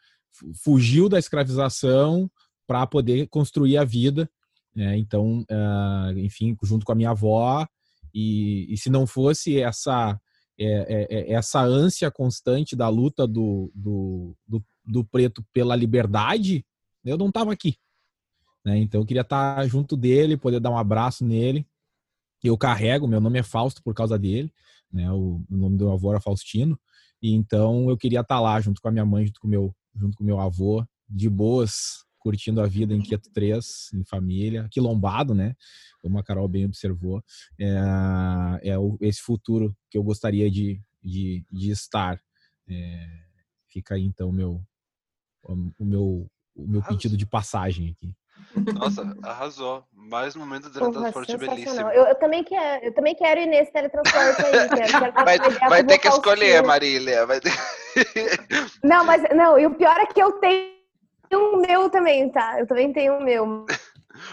S4: fugiu da escravização para poder construir a vida. Né? Então, uh, enfim, junto com a minha avó, e, e se não fosse essa é, é, é, essa ânsia constante da luta do, do, do, do preto pela liberdade, eu não estava aqui. Né? Então, eu queria estar junto dele, poder dar um abraço nele. Eu carrego, meu nome é Fausto por causa dele né? O, o nome do meu avô era Faustino. E então eu queria estar lá junto com a minha mãe, junto com meu, junto com meu avô, de boas, curtindo a vida em Queto 3, em família, quilombado, né? Como a Carol bem observou. É, é o, esse futuro que eu gostaria de, de, de estar. É, fica aí então meu, o meu, o meu pedido de passagem aqui.
S2: Nossa, arrasou. Mais um momento de teletransporte belíssimo.
S3: Eu, eu, também quero, eu também quero ir nesse teletransporte aí. Quero, quero
S2: vai, vai ter que escolher, Marília. Vai ter...
S3: Não, mas não, e o pior é que eu tenho um meu também, tá? Eu também tenho um meu.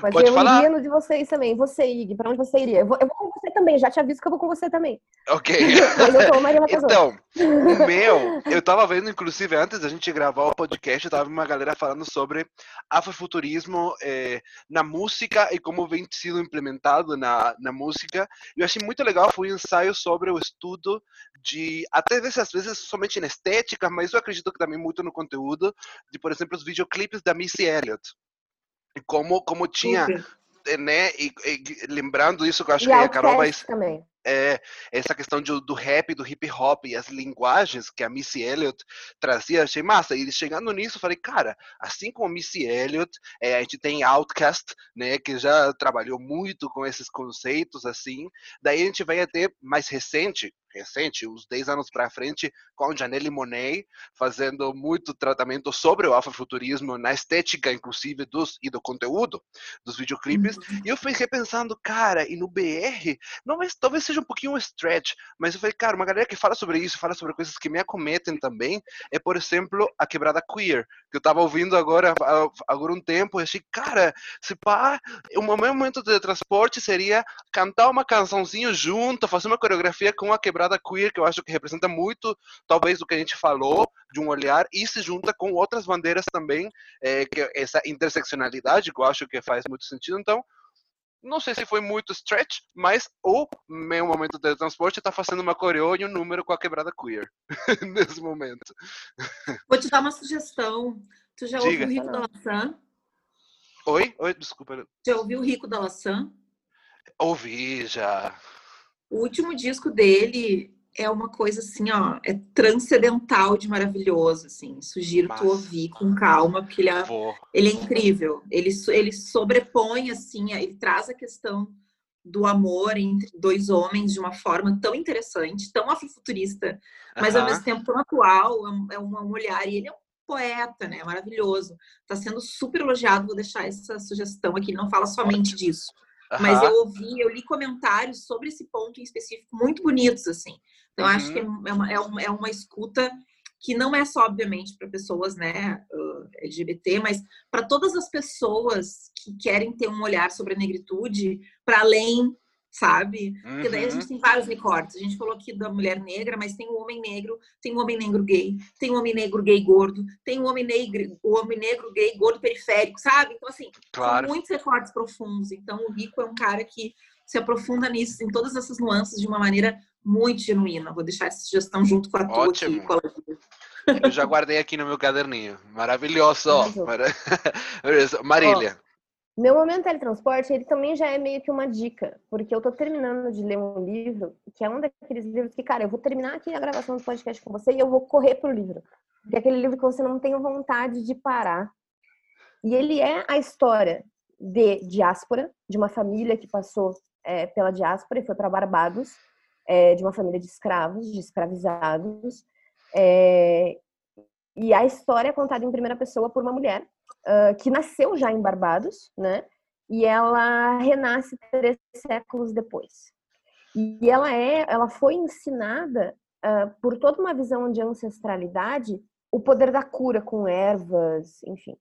S3: Mas Pode eu falar? iria no de vocês também. Você, Ig, pra onde você iria? Eu vou, eu vou, com você também, já te aviso que eu vou com você também.
S2: Ok. <laughs> Mas eu Maria Então, o meu, eu tava vendo, inclusive, antes da gente gravar o podcast, eu tava uma galera falando sobre afrofuturismo eh, na música e como vem sido implementado na, na música. Eu achei muito legal, foi um ensaio sobre o estudo de, até às vezes somente na estética, mas eu acredito que também muito no conteúdo, de, por exemplo, os videoclipes da Missy Elliott como, como tinha, Super. né? E, e, lembrando isso que eu acho
S3: e
S2: que a Carol vai.
S3: Também.
S2: É, essa questão de, do rap, do hip hop e as linguagens que a Missy Elliott trazia, achei massa. E chegando nisso, falei, cara, assim como a Missy Elliott, é, a gente tem Outkast, né, que já trabalhou muito com esses conceitos, assim. Daí a gente vai até mais recente, recente, uns 10 anos para frente, com Janelle Monet, fazendo muito tratamento sobre o afrofuturismo na estética, inclusive, dos, e do conteúdo dos videoclipes. Uhum. E eu fiquei pensando, cara, e no BR, não, mas, talvez seja um pouquinho um stretch, mas eu falei, cara, uma galera que fala sobre isso, fala sobre coisas que me acometem também, é, por exemplo, a quebrada queer, que eu tava ouvindo agora, agora um tempo, e achei, cara, se pá, o meu momento de transporte seria cantar uma cançãozinho junto, fazer uma coreografia com a quebrada quebrada queer, que eu acho que representa muito, talvez, do que a gente falou, de um olhar, e se junta com outras bandeiras também, é, que essa interseccionalidade, que eu acho que faz muito sentido. Então, não sei se foi muito stretch, mas o meu momento de transporte está fazendo uma coreo e um número com a quebrada queer <laughs> nesse momento.
S5: Vou te dar uma sugestão. Tu já ouviu o Rico da Laçã?
S2: Oi? Oi, desculpa.
S5: Já ouviu o Rico da Laçã?
S2: Ouvi já.
S5: O último disco dele é uma coisa assim, ó, é transcendental de maravilhoso, assim. Sugiro Mas... tu ouvir com calma, porque ele é, ele é incrível. Ele, ele sobrepõe, assim, ele traz a questão do amor entre dois homens de uma forma tão interessante, tão afrofuturista, mas ao mesmo tempo tão atual, é um, é um olhar, e ele é um poeta, né? Maravilhoso. Está sendo super elogiado, vou deixar essa sugestão aqui, não fala somente disso. Mas eu ouvi, eu li comentários sobre esse ponto em específico muito bonitos, assim. Então, uhum. acho que é, uhum. é uma, é, uma, é uma escuta que não é só, obviamente, para pessoas né, LGBT, mas para todas as pessoas que querem ter um olhar sobre a negritude para além sabe? Uhum. Porque daí a gente uhum. tem vários recortes. A gente falou aqui da mulher negra, mas tem o homem negro, tem o homem negro gay, tem o homem negro gay gordo, tem o homem negro, o homem negro gay gordo periférico, sabe? Então, assim, claro. são muitos recortes profundos. Então, o Rico é um cara que se aprofunda nisso, em todas essas nuances, de uma maneira muito genuína. Vou deixar essa sugestão junto com a tua
S2: Ótimo. Aqui, Eu já guardei aqui no meu caderninho. Maravilhoso. <laughs> Marília.
S3: Meu momento teletransporte, ele também já é meio que uma dica, porque eu tô terminando de ler um livro, que é um daqueles livros que, cara, eu vou terminar aqui a gravação do podcast com você e eu vou correr pro livro. Porque é aquele livro que você não tem vontade de parar. E ele é a história de diáspora, de uma família que passou é, pela diáspora e foi para Barbados, é, de uma família de escravos, de escravizados. É, e a história é contada em primeira pessoa por uma mulher que nasceu já em Barbados, né? E ela renasce três séculos depois. E ela é, ela foi ensinada uh, por toda uma visão de ancestralidade, o poder da cura com ervas, enfim.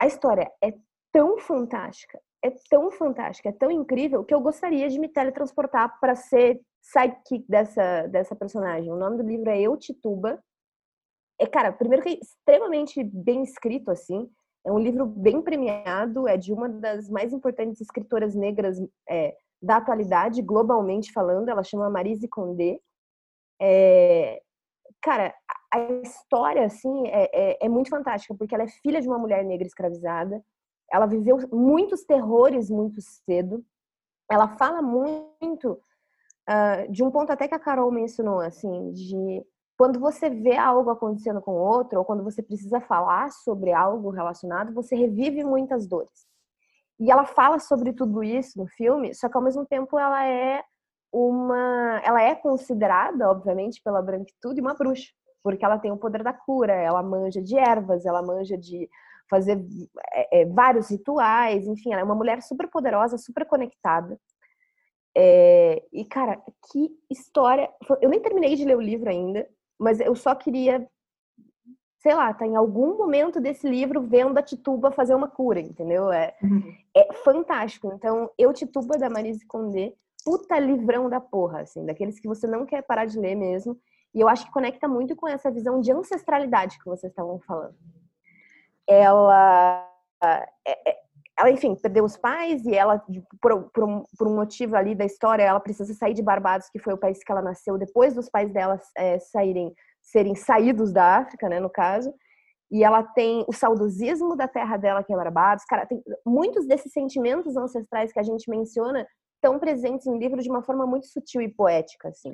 S3: A história é tão fantástica, é tão fantástica, é tão incrível que eu gostaria de me teletransportar para ser sidekick dessa dessa personagem. O nome do livro é Eu Tituba. É, cara, primeiro que é extremamente bem escrito assim. É um livro bem premiado, é de uma das mais importantes escritoras negras é, da atualidade, globalmente falando. Ela chama Marise Condé. É, cara, a história, assim, é, é, é, muito fantástica, porque ela é filha de uma mulher negra escravizada. Ela viveu muitos terrores muito cedo. Ela fala muito uh, de um ponto até que a Carol mencionou, assim, de quando você vê algo acontecendo com outro, ou quando você precisa falar sobre algo relacionado, você revive muitas dores. E ela fala sobre tudo isso no filme, só que ao mesmo tempo ela é uma. Ela é considerada, obviamente, pela branquitude, uma bruxa, porque ela tem o poder da cura, ela manja de ervas, ela manja de fazer é, é, vários rituais, enfim, ela é uma mulher super poderosa, super conectada. É, e, cara, que história. Eu nem terminei de ler o livro ainda, mas eu só queria, sei lá, tá em algum momento desse livro vendo a Tituba fazer uma cura, entendeu? É, uhum. é fantástico. Então, Eu Tituba, da Marise Condé, puta livrão da porra, assim, daqueles que você não quer parar de ler mesmo. E eu acho que conecta muito com essa visão de ancestralidade que vocês estavam falando. Ela, é, é, ela enfim, perdeu os pais e ela, por, por, um, por, um, motivo ali da história, ela precisa sair de Barbados, que foi o país que ela nasceu, depois dos pais dela é, saírem, serem saídos da África, né, no caso. E ela tem o saudosismo da terra dela, que é Barbados. Cara, tem muitos desses sentimentos ancestrais que a gente menciona estão presentes no livro de uma forma muito sutil e poética, assim.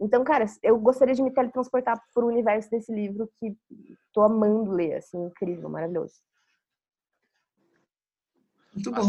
S3: Então, cara, eu gostaria de me teletransportar para o universo desse livro que tô amando ler, assim, incrível, maravilhoso.
S5: Muito bom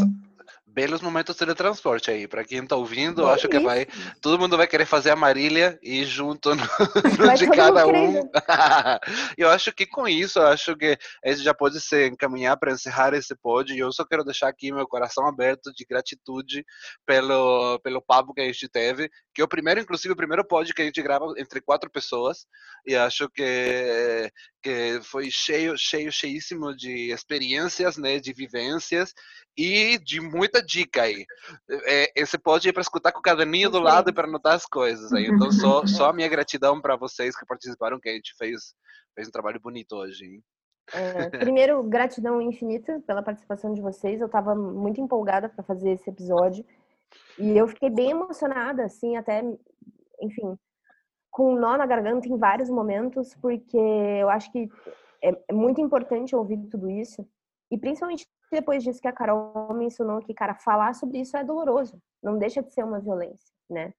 S2: belos momentos de teletransporte aí. Para quem está ouvindo, acho que vai. Todo mundo vai querer fazer a Marília e junto no, <laughs> no de cada um. <laughs> eu acho que com isso, acho que esse já pode se encaminhar para encerrar esse pod. E eu só quero deixar aqui meu coração aberto de gratitude pelo, pelo papo que a gente teve. Que é o primeiro, inclusive, o primeiro pod que a gente grava entre quatro pessoas. E acho que, que foi cheio, cheio, cheíssimo de experiências, né, de vivências e de muita dica aí. É, você pode ir para escutar com o caderninho do lado e para anotar as coisas aí. Então, só, <laughs> só a minha gratidão para vocês que participaram, que a gente fez, fez um trabalho bonito hoje. Hein?
S3: É, <laughs> primeiro, gratidão infinita pela participação de vocês. Eu estava muito empolgada para fazer esse episódio e eu fiquei bem emocionada, assim, até, enfim, com um nó na garganta em vários momentos, porque eu acho que é, é muito importante ouvir tudo isso e principalmente depois disso que a Carol mencionou que, cara, falar sobre isso é doloroso, não deixa de ser uma violência, né?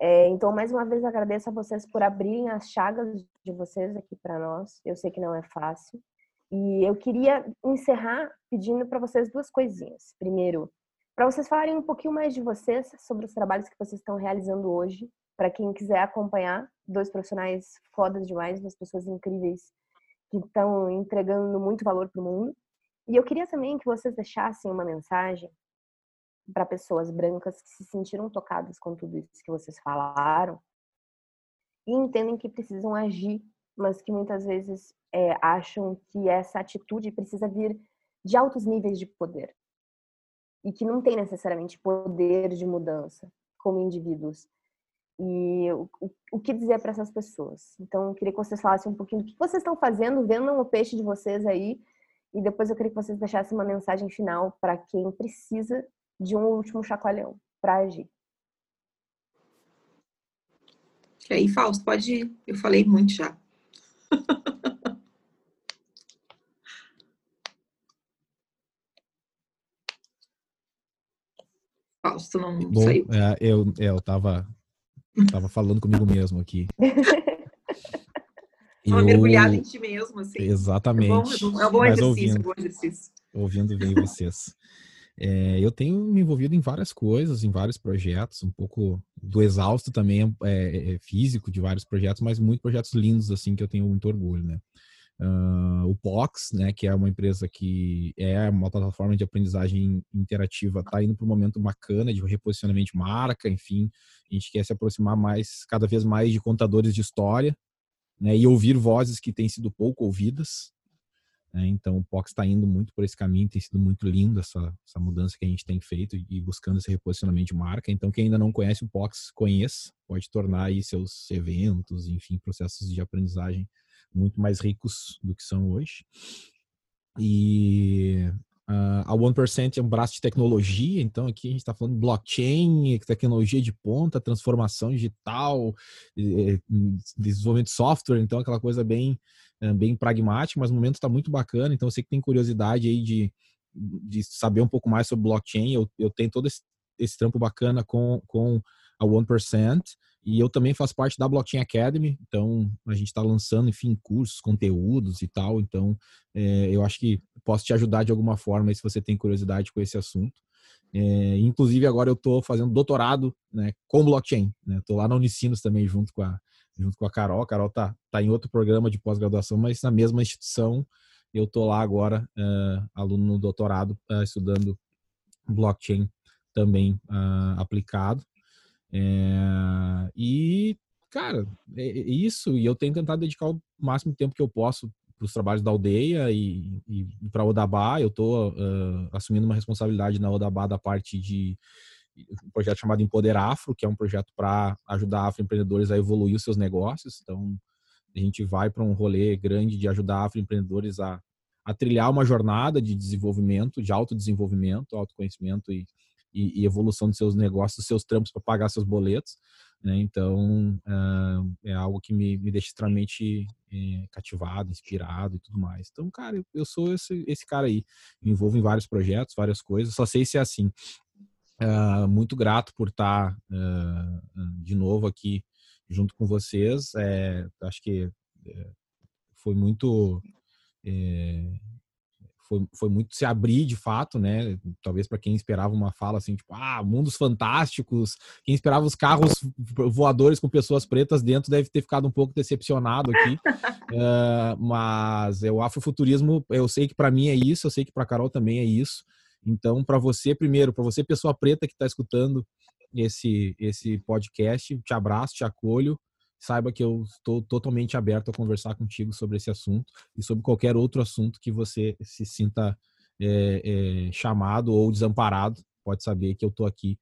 S3: É, então, mais uma vez, agradeço a vocês por abrirem as chagas de vocês aqui para nós. Eu sei que não é fácil. E eu queria encerrar pedindo para vocês duas coisinhas. Primeiro, para vocês falarem um pouquinho mais de vocês, sobre os trabalhos que vocês estão realizando hoje, para quem quiser acompanhar, dois profissionais fodas demais, duas pessoas incríveis que estão entregando muito valor para o mundo. E eu queria também que vocês deixassem uma mensagem para pessoas brancas que se sentiram tocadas com tudo isso que vocês falaram e entendem que precisam agir mas que muitas vezes é, acham que essa atitude precisa vir de altos níveis de poder e que não tem necessariamente poder de mudança como indivíduos. E o, o que dizer para essas pessoas? Então, eu queria que vocês falassem um pouquinho do que vocês estão fazendo, vendo o peixe de vocês aí, e depois eu queria que vocês deixassem uma mensagem final para quem precisa de um último chacoalhão para agir.
S5: E aí, Fausto, pode ir. Eu falei muito já. <laughs> Fausto não Bom, saiu.
S4: É, eu, é, eu tava, tava falando comigo mesmo aqui. <laughs>
S5: Uma eu... mergulhada em ti mesmo, assim.
S4: Exatamente.
S5: É um bom, é um bom exercício, ouvindo, um bom exercício.
S4: Ouvindo bem vocês. É, eu tenho me envolvido em várias coisas, em vários projetos, um pouco do exausto também é, é, físico de vários projetos, mas muitos projetos lindos assim que eu tenho muito orgulho, né? Uh, o Pox, né, que é uma empresa que é uma plataforma de aprendizagem interativa, está indo para um momento bacana de reposicionamento de marca, enfim, a gente quer se aproximar mais, cada vez mais de contadores de história, né, e ouvir vozes que têm sido pouco ouvidas, né? Então, o POX está indo muito por esse caminho, tem sido muito lindo essa, essa mudança que a gente tem feito e buscando esse reposicionamento de marca. Então, quem ainda não conhece o POX, conheça, pode tornar aí seus eventos, enfim, processos de aprendizagem muito mais ricos do que são hoje. E Uh, a 1% é um braço de tecnologia, então aqui a gente está falando blockchain, tecnologia de ponta, transformação digital, desenvolvimento de software, então aquela coisa bem, eh, bem pragmática, mas o momento está muito bacana, então você que tem curiosidade aí de, de saber um pouco mais sobre blockchain, eu, eu tenho todo esse, esse trampo bacana com, com a 1%, e eu também faço parte da Blockchain Academy, então a gente está lançando, enfim, cursos, conteúdos e tal. Então é, eu acho que posso te ajudar de alguma forma se você tem curiosidade com esse assunto. É, inclusive agora eu estou fazendo doutorado né, com blockchain. Estou né? lá na Unicinos também junto com a, junto com a Carol. A Carol está tá em outro programa de pós-graduação, mas na mesma instituição. Eu estou lá agora, uh, aluno no doutorado, uh, estudando blockchain também uh, aplicado. É, e, cara, é, é isso. E eu tenho tentado dedicar o máximo tempo que eu posso para os trabalhos da aldeia e, e para a Odabá. Eu estou uh, assumindo uma responsabilidade na Odabá da parte de um projeto chamado Empoder Afro, que é um projeto para ajudar afroempreendedores a evoluir os seus negócios. Então, a gente vai para um rolê grande de ajudar afroempreendedores a, a trilhar uma jornada de desenvolvimento, de autodesenvolvimento, autoconhecimento e e, e evolução dos seus negócios, seus trampos para pagar seus boletos. Né? Então, uh, é algo que me, me deixa extremamente é, cativado, inspirado e tudo mais. Então, cara, eu, eu sou esse, esse cara aí. Me envolvo em vários projetos, várias coisas. Só sei se é assim. Uh, muito grato por estar tá, uh, de novo aqui junto com vocês. É, acho que é, foi muito é, foi, foi muito se abrir de fato, né? Talvez para quem esperava uma fala assim, tipo, ah, mundos fantásticos, quem esperava os carros voadores com pessoas pretas dentro deve ter ficado um pouco decepcionado aqui. uh, <laughs> mas é, o afrofuturismo, eu sei que para mim é isso, eu sei que para Carol também é isso. Então, para você, primeiro, para você, pessoa preta que está escutando esse, esse podcast, te abraço, te acolho saiba que eu estou totalmente aberto a conversar contigo sobre esse assunto e sobre qualquer outro assunto que você se sinta é, é, chamado ou desamparado. Pode saber que eu estou aqui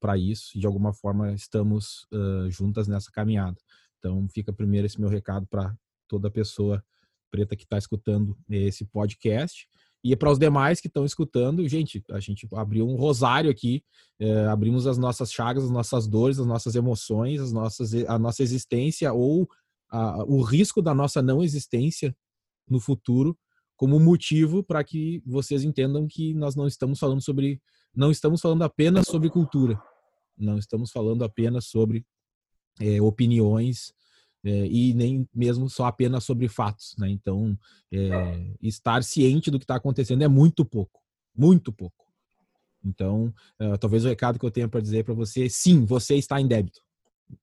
S4: para isso e de alguma forma estamos juntas nessa caminhada. Então, fica primeiro esse meu recado para toda pessoa preta que está escutando esse podcast. E para os demais que estão escutando, gente, a gente abriu um rosário aqui, é, abrimos as nossas chagas, as nossas dores, as nossas emoções, as nossas, a nossa existência ou a, o risco da nossa não existência no futuro como motivo para que vocês entendam que nós não estamos falando sobre, não estamos falando apenas sobre cultura, não estamos falando apenas sobre é, opiniões é, e nem mesmo só apenas sobre fatos. Né? Então, é, estar ciente do que está acontecendo é muito pouco, muito pouco. Então, uh, talvez o recado que eu tenha para dizer para você, sim, você está em débito.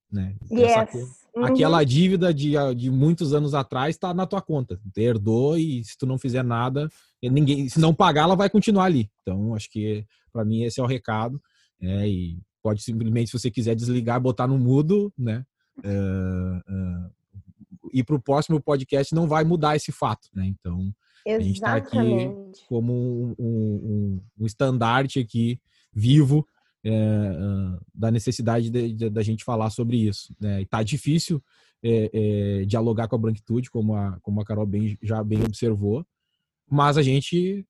S4: Né?
S3: Yes.
S4: Uhum. Aquela dívida de, de muitos anos atrás está na tua conta. Herdou e se tu não fizer nada, ninguém, se não pagar, ela vai continuar ali. Então, acho que para mim esse é o recado. É, e pode simplesmente, se você quiser desligar, botar no mudo, né? Uh, ir para o próximo podcast não vai mudar esse fato, né? Então, Exatamente. a gente está aqui como um, um, um, estandarte aqui vivo é, uh, da necessidade da gente falar sobre isso. Né? E tá difícil é, é, dialogar com a branquitude, como a, como a Carol bem, já bem observou, mas a gente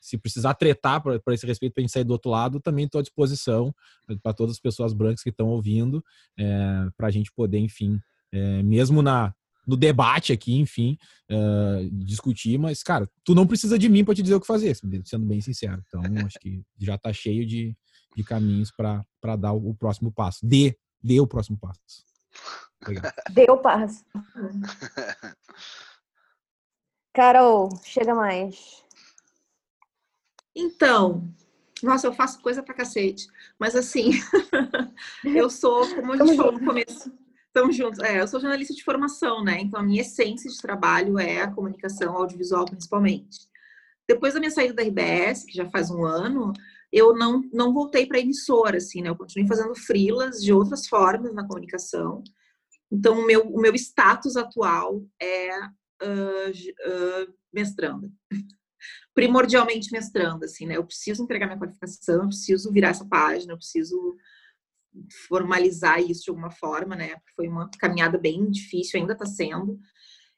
S4: se precisar tretar para esse respeito, para a gente sair do outro lado, também estou à disposição para todas as pessoas brancas que estão ouvindo, é, para a gente poder, enfim, é, mesmo na no debate aqui, enfim, uh, discutir, mas, cara, tu não precisa de mim para te dizer o que fazer, sendo bem sincero. Então, <laughs> acho que já está cheio de, de caminhos para dar o, o, próximo passo. Dê, dê o próximo passo.
S3: Obrigado. <laughs> Dê o passo. <laughs> Carol, chega mais.
S5: Então, nossa, eu faço coisa pra cacete. Mas assim, <laughs> eu sou, como a gente falou no começo, estamos juntos. É, eu sou jornalista de formação, né? Então a minha essência de trabalho é a comunicação audiovisual, principalmente. Depois da minha saída da RBS, que já faz um ano, eu não, não voltei para emissora, assim, né? Eu continuei fazendo frilas de outras formas na comunicação. Então, o meu, o meu status atual é uh, uh, mestranda primordialmente mestrando, assim, né? Eu preciso entregar minha qualificação, eu preciso virar essa página, eu preciso formalizar isso de alguma forma, né? Foi uma caminhada bem difícil, ainda está sendo.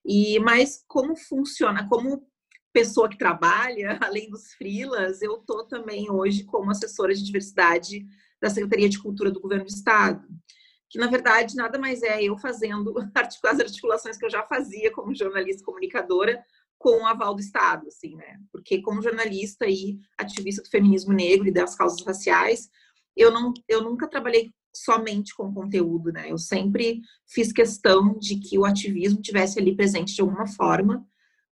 S5: E mas como funciona? Como pessoa que trabalha, <laughs> além dos frilas, eu tô também hoje como assessora de diversidade da Secretaria de Cultura do Governo do Estado, que na verdade nada mais é eu fazendo <laughs> as articulações que eu já fazia como jornalista comunicadora com o aval do Estado, assim, né? Porque como jornalista e ativista do feminismo negro e das causas raciais, eu não, eu nunca trabalhei somente com conteúdo, né? Eu sempre fiz questão de que o ativismo tivesse ali presente de alguma forma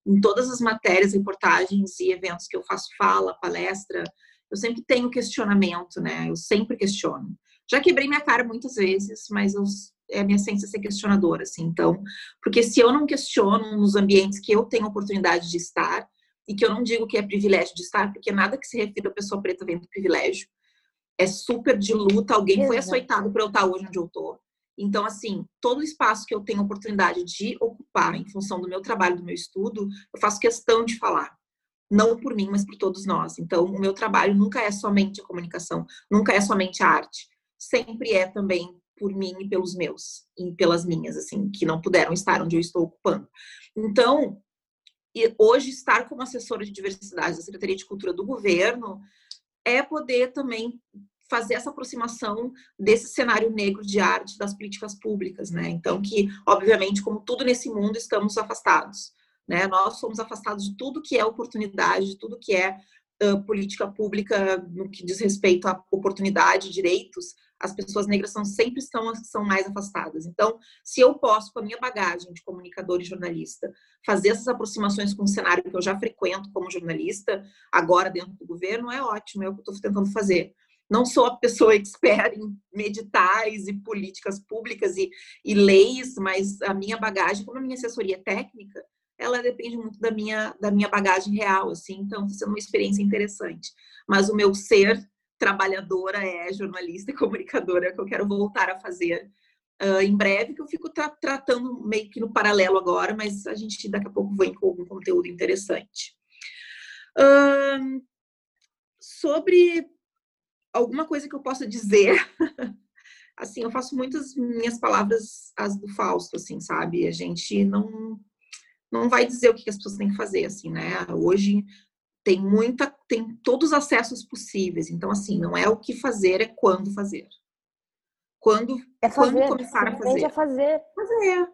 S5: em todas as matérias, reportagens e eventos que eu faço fala, palestra. Eu sempre tenho questionamento, né? Eu sempre questiono. Já quebrei minha cara muitas vezes, mas eu é a minha essência ser questionadora, assim. Então, porque se eu não questiono nos ambientes que eu tenho oportunidade de estar, e que eu não digo que é privilégio de estar, porque nada que se refira a pessoa preta vem do privilégio. É super de luta, alguém Exato. foi açoitado para eu estar hoje onde eu tô. Então, assim, todo espaço que eu tenho oportunidade de ocupar em função do meu trabalho, do meu estudo, eu faço questão de falar. Não por mim, mas por todos nós. Então, o meu trabalho nunca é somente a comunicação, nunca é somente a arte. Sempre é também por mim e pelos meus, e pelas minhas, assim, que não puderam estar onde eu estou ocupando. Então, hoje estar como assessora de diversidade da Secretaria de Cultura do governo é poder também fazer essa aproximação desse cenário negro de arte das políticas públicas, né? Então, que, obviamente, como tudo nesse mundo, estamos afastados, né? Nós somos afastados de tudo que é oportunidade, de tudo que é uh, política pública no que diz respeito à oportunidade, direitos, as pessoas negras são sempre estão são mais afastadas. Então, se eu posso com a minha bagagem de comunicador e jornalista fazer essas aproximações com o cenário que eu já frequento como jornalista, agora dentro do governo, é ótimo, é o que eu estou tentando fazer. Não sou a pessoa <laughs> expert em meditais e políticas públicas e, e leis, mas a minha bagagem, como a minha assessoria técnica, ela depende muito da minha, da minha bagagem real, assim, então está sendo uma experiência interessante. Mas o meu ser trabalhadora é jornalista e comunicadora que eu quero voltar a fazer uh, em breve, que eu fico tra tratando meio que no paralelo agora, mas a gente daqui a pouco vem com algum conteúdo interessante. Uh, sobre alguma coisa que eu possa dizer, <laughs> assim, eu faço muitas minhas palavras as do Fausto, assim, sabe? A gente não não vai dizer o que as pessoas têm que fazer, assim, né? Hoje tem muita, tem todos os acessos possíveis. Então, assim, não é o que fazer, é quando fazer. Quando,
S3: é
S5: fazer, quando começar a fazer.
S3: É fazer.
S5: Fazer.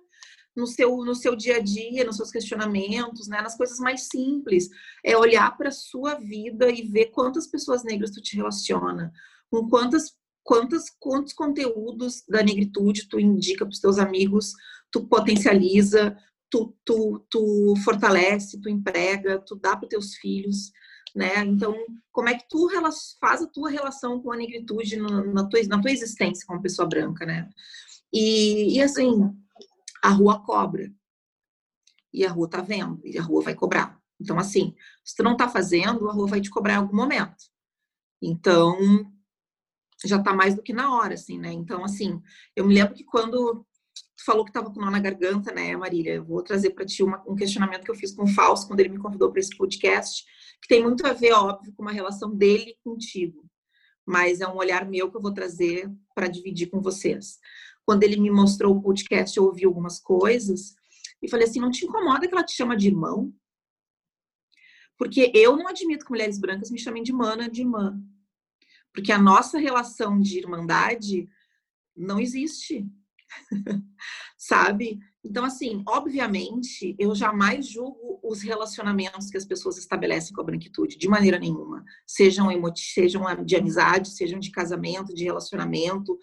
S5: No seu, no seu dia a dia, nos seus questionamentos, né? nas coisas mais simples. É olhar para a sua vida e ver quantas pessoas negras tu te relaciona, com quantas, quantas, quantos conteúdos da negritude tu indica para os teus amigos, tu potencializa, tu, tu, tu fortalece, tu emprega, tu dá para teus filhos, né? Então, como é que tu faz a tua relação com a negritude na tua, na tua existência como pessoa branca, né? E, e assim, a rua cobra. E a rua tá vendo, e a rua vai cobrar. Então, assim, se tu não tá fazendo, a rua vai te cobrar em algum momento. Então, já tá mais do que na hora, assim, né? Então, assim, eu me lembro que quando tu falou que estava com nó na garganta, né, Marília? Eu vou trazer para ti uma, um questionamento que eu fiz com o Fausto quando ele me convidou para esse podcast, que tem muito a ver, óbvio, com uma relação dele contigo. Mas é um olhar meu que eu vou trazer para dividir com vocês. Quando ele me mostrou o podcast, eu ouvi algumas coisas e falei assim: não te incomoda que ela te chama de irmão? Porque eu não admito que mulheres brancas me chamem de mana, de irmã. Porque a nossa relação de irmandade não existe. <laughs> Sabe? Então, assim, obviamente, eu jamais julgo os relacionamentos que as pessoas estabelecem com a branquitude, de maneira nenhuma. Sejam, sejam de amizade, sejam de casamento, de relacionamento,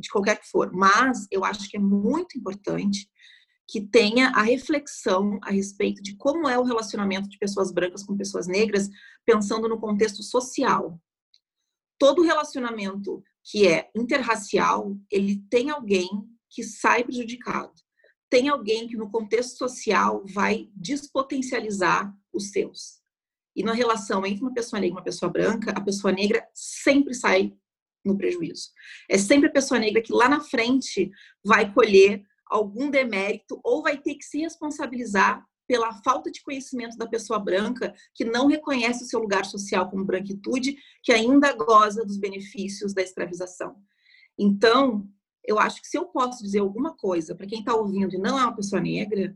S5: de qualquer que for. Mas eu acho que é muito importante que tenha a reflexão a respeito de como é o relacionamento de pessoas brancas com pessoas negras, pensando no contexto social. Todo relacionamento que é interracial, ele tem alguém que sai prejudicado. Tem alguém que no contexto social vai despotencializar os seus. E na relação entre uma pessoa negra e uma pessoa branca, a pessoa negra sempre sai no prejuízo. É sempre a pessoa negra que lá na frente vai colher algum demérito ou vai ter que se responsabilizar pela falta de conhecimento da pessoa branca que não reconhece o seu lugar social como branquitude, que ainda goza dos benefícios da escravização. Então, eu acho que se eu posso dizer alguma coisa para quem está ouvindo e não é uma pessoa negra,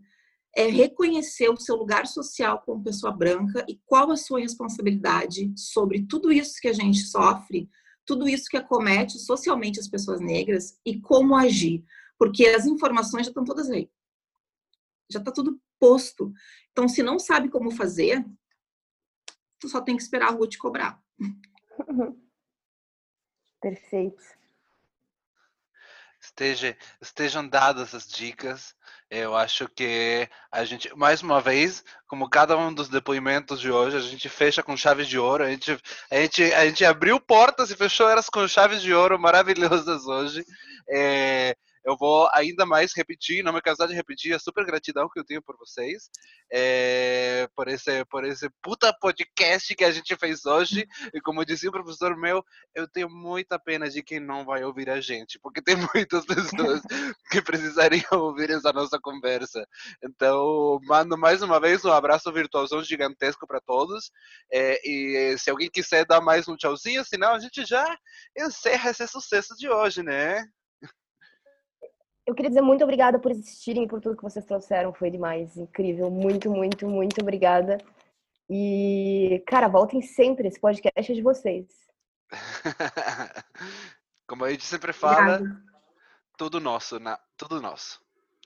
S5: é reconhecer o seu lugar social como pessoa branca e qual a sua responsabilidade sobre tudo isso que a gente sofre, tudo isso que acomete socialmente as pessoas negras e como agir porque as informações já estão todas aí. Já está tudo posto. Então, se não sabe como fazer, tu só tem que esperar a rua te cobrar. <laughs>
S3: Perfeito.
S2: Esteja, estejam dadas as dicas. Eu acho que a gente, mais uma vez, como cada um dos depoimentos de hoje, a gente fecha com chaves de ouro. A gente, a gente, a gente abriu portas e fechou elas com chaves de ouro maravilhosas hoje. É, eu vou ainda mais repetir, não me cansar de repetir a super gratidão que eu tenho por vocês, é, por, esse, por esse puta podcast que a gente fez hoje. <laughs> E como dizia o professor meu, eu tenho muita pena de quem não vai ouvir a gente, porque tem <laughs> muitas pessoas <laughs> que precisariam ouvir essa nossa conversa. Então, mando mais uma vez um abraço virtuosão gigantesco para todos. É, e se alguém quiser dar mais um tchauzinho, senão a gente já encerra esse sucesso de hoje, né?
S3: Eu queria dizer muito obrigada por existirem e por tudo que vocês trouxeram. Foi demais, incrível. Muito, muito, muito obrigada. E, cara, voltem sempre. Esse podcast é de vocês. <laughs>
S2: Como a gente sempre fala, Obrigada. tudo nosso, na, tudo nosso.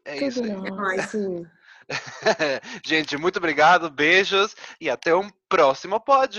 S2: É tudo isso aí. Nosso. <laughs> gente, muito obrigado, beijos e até um próximo pod.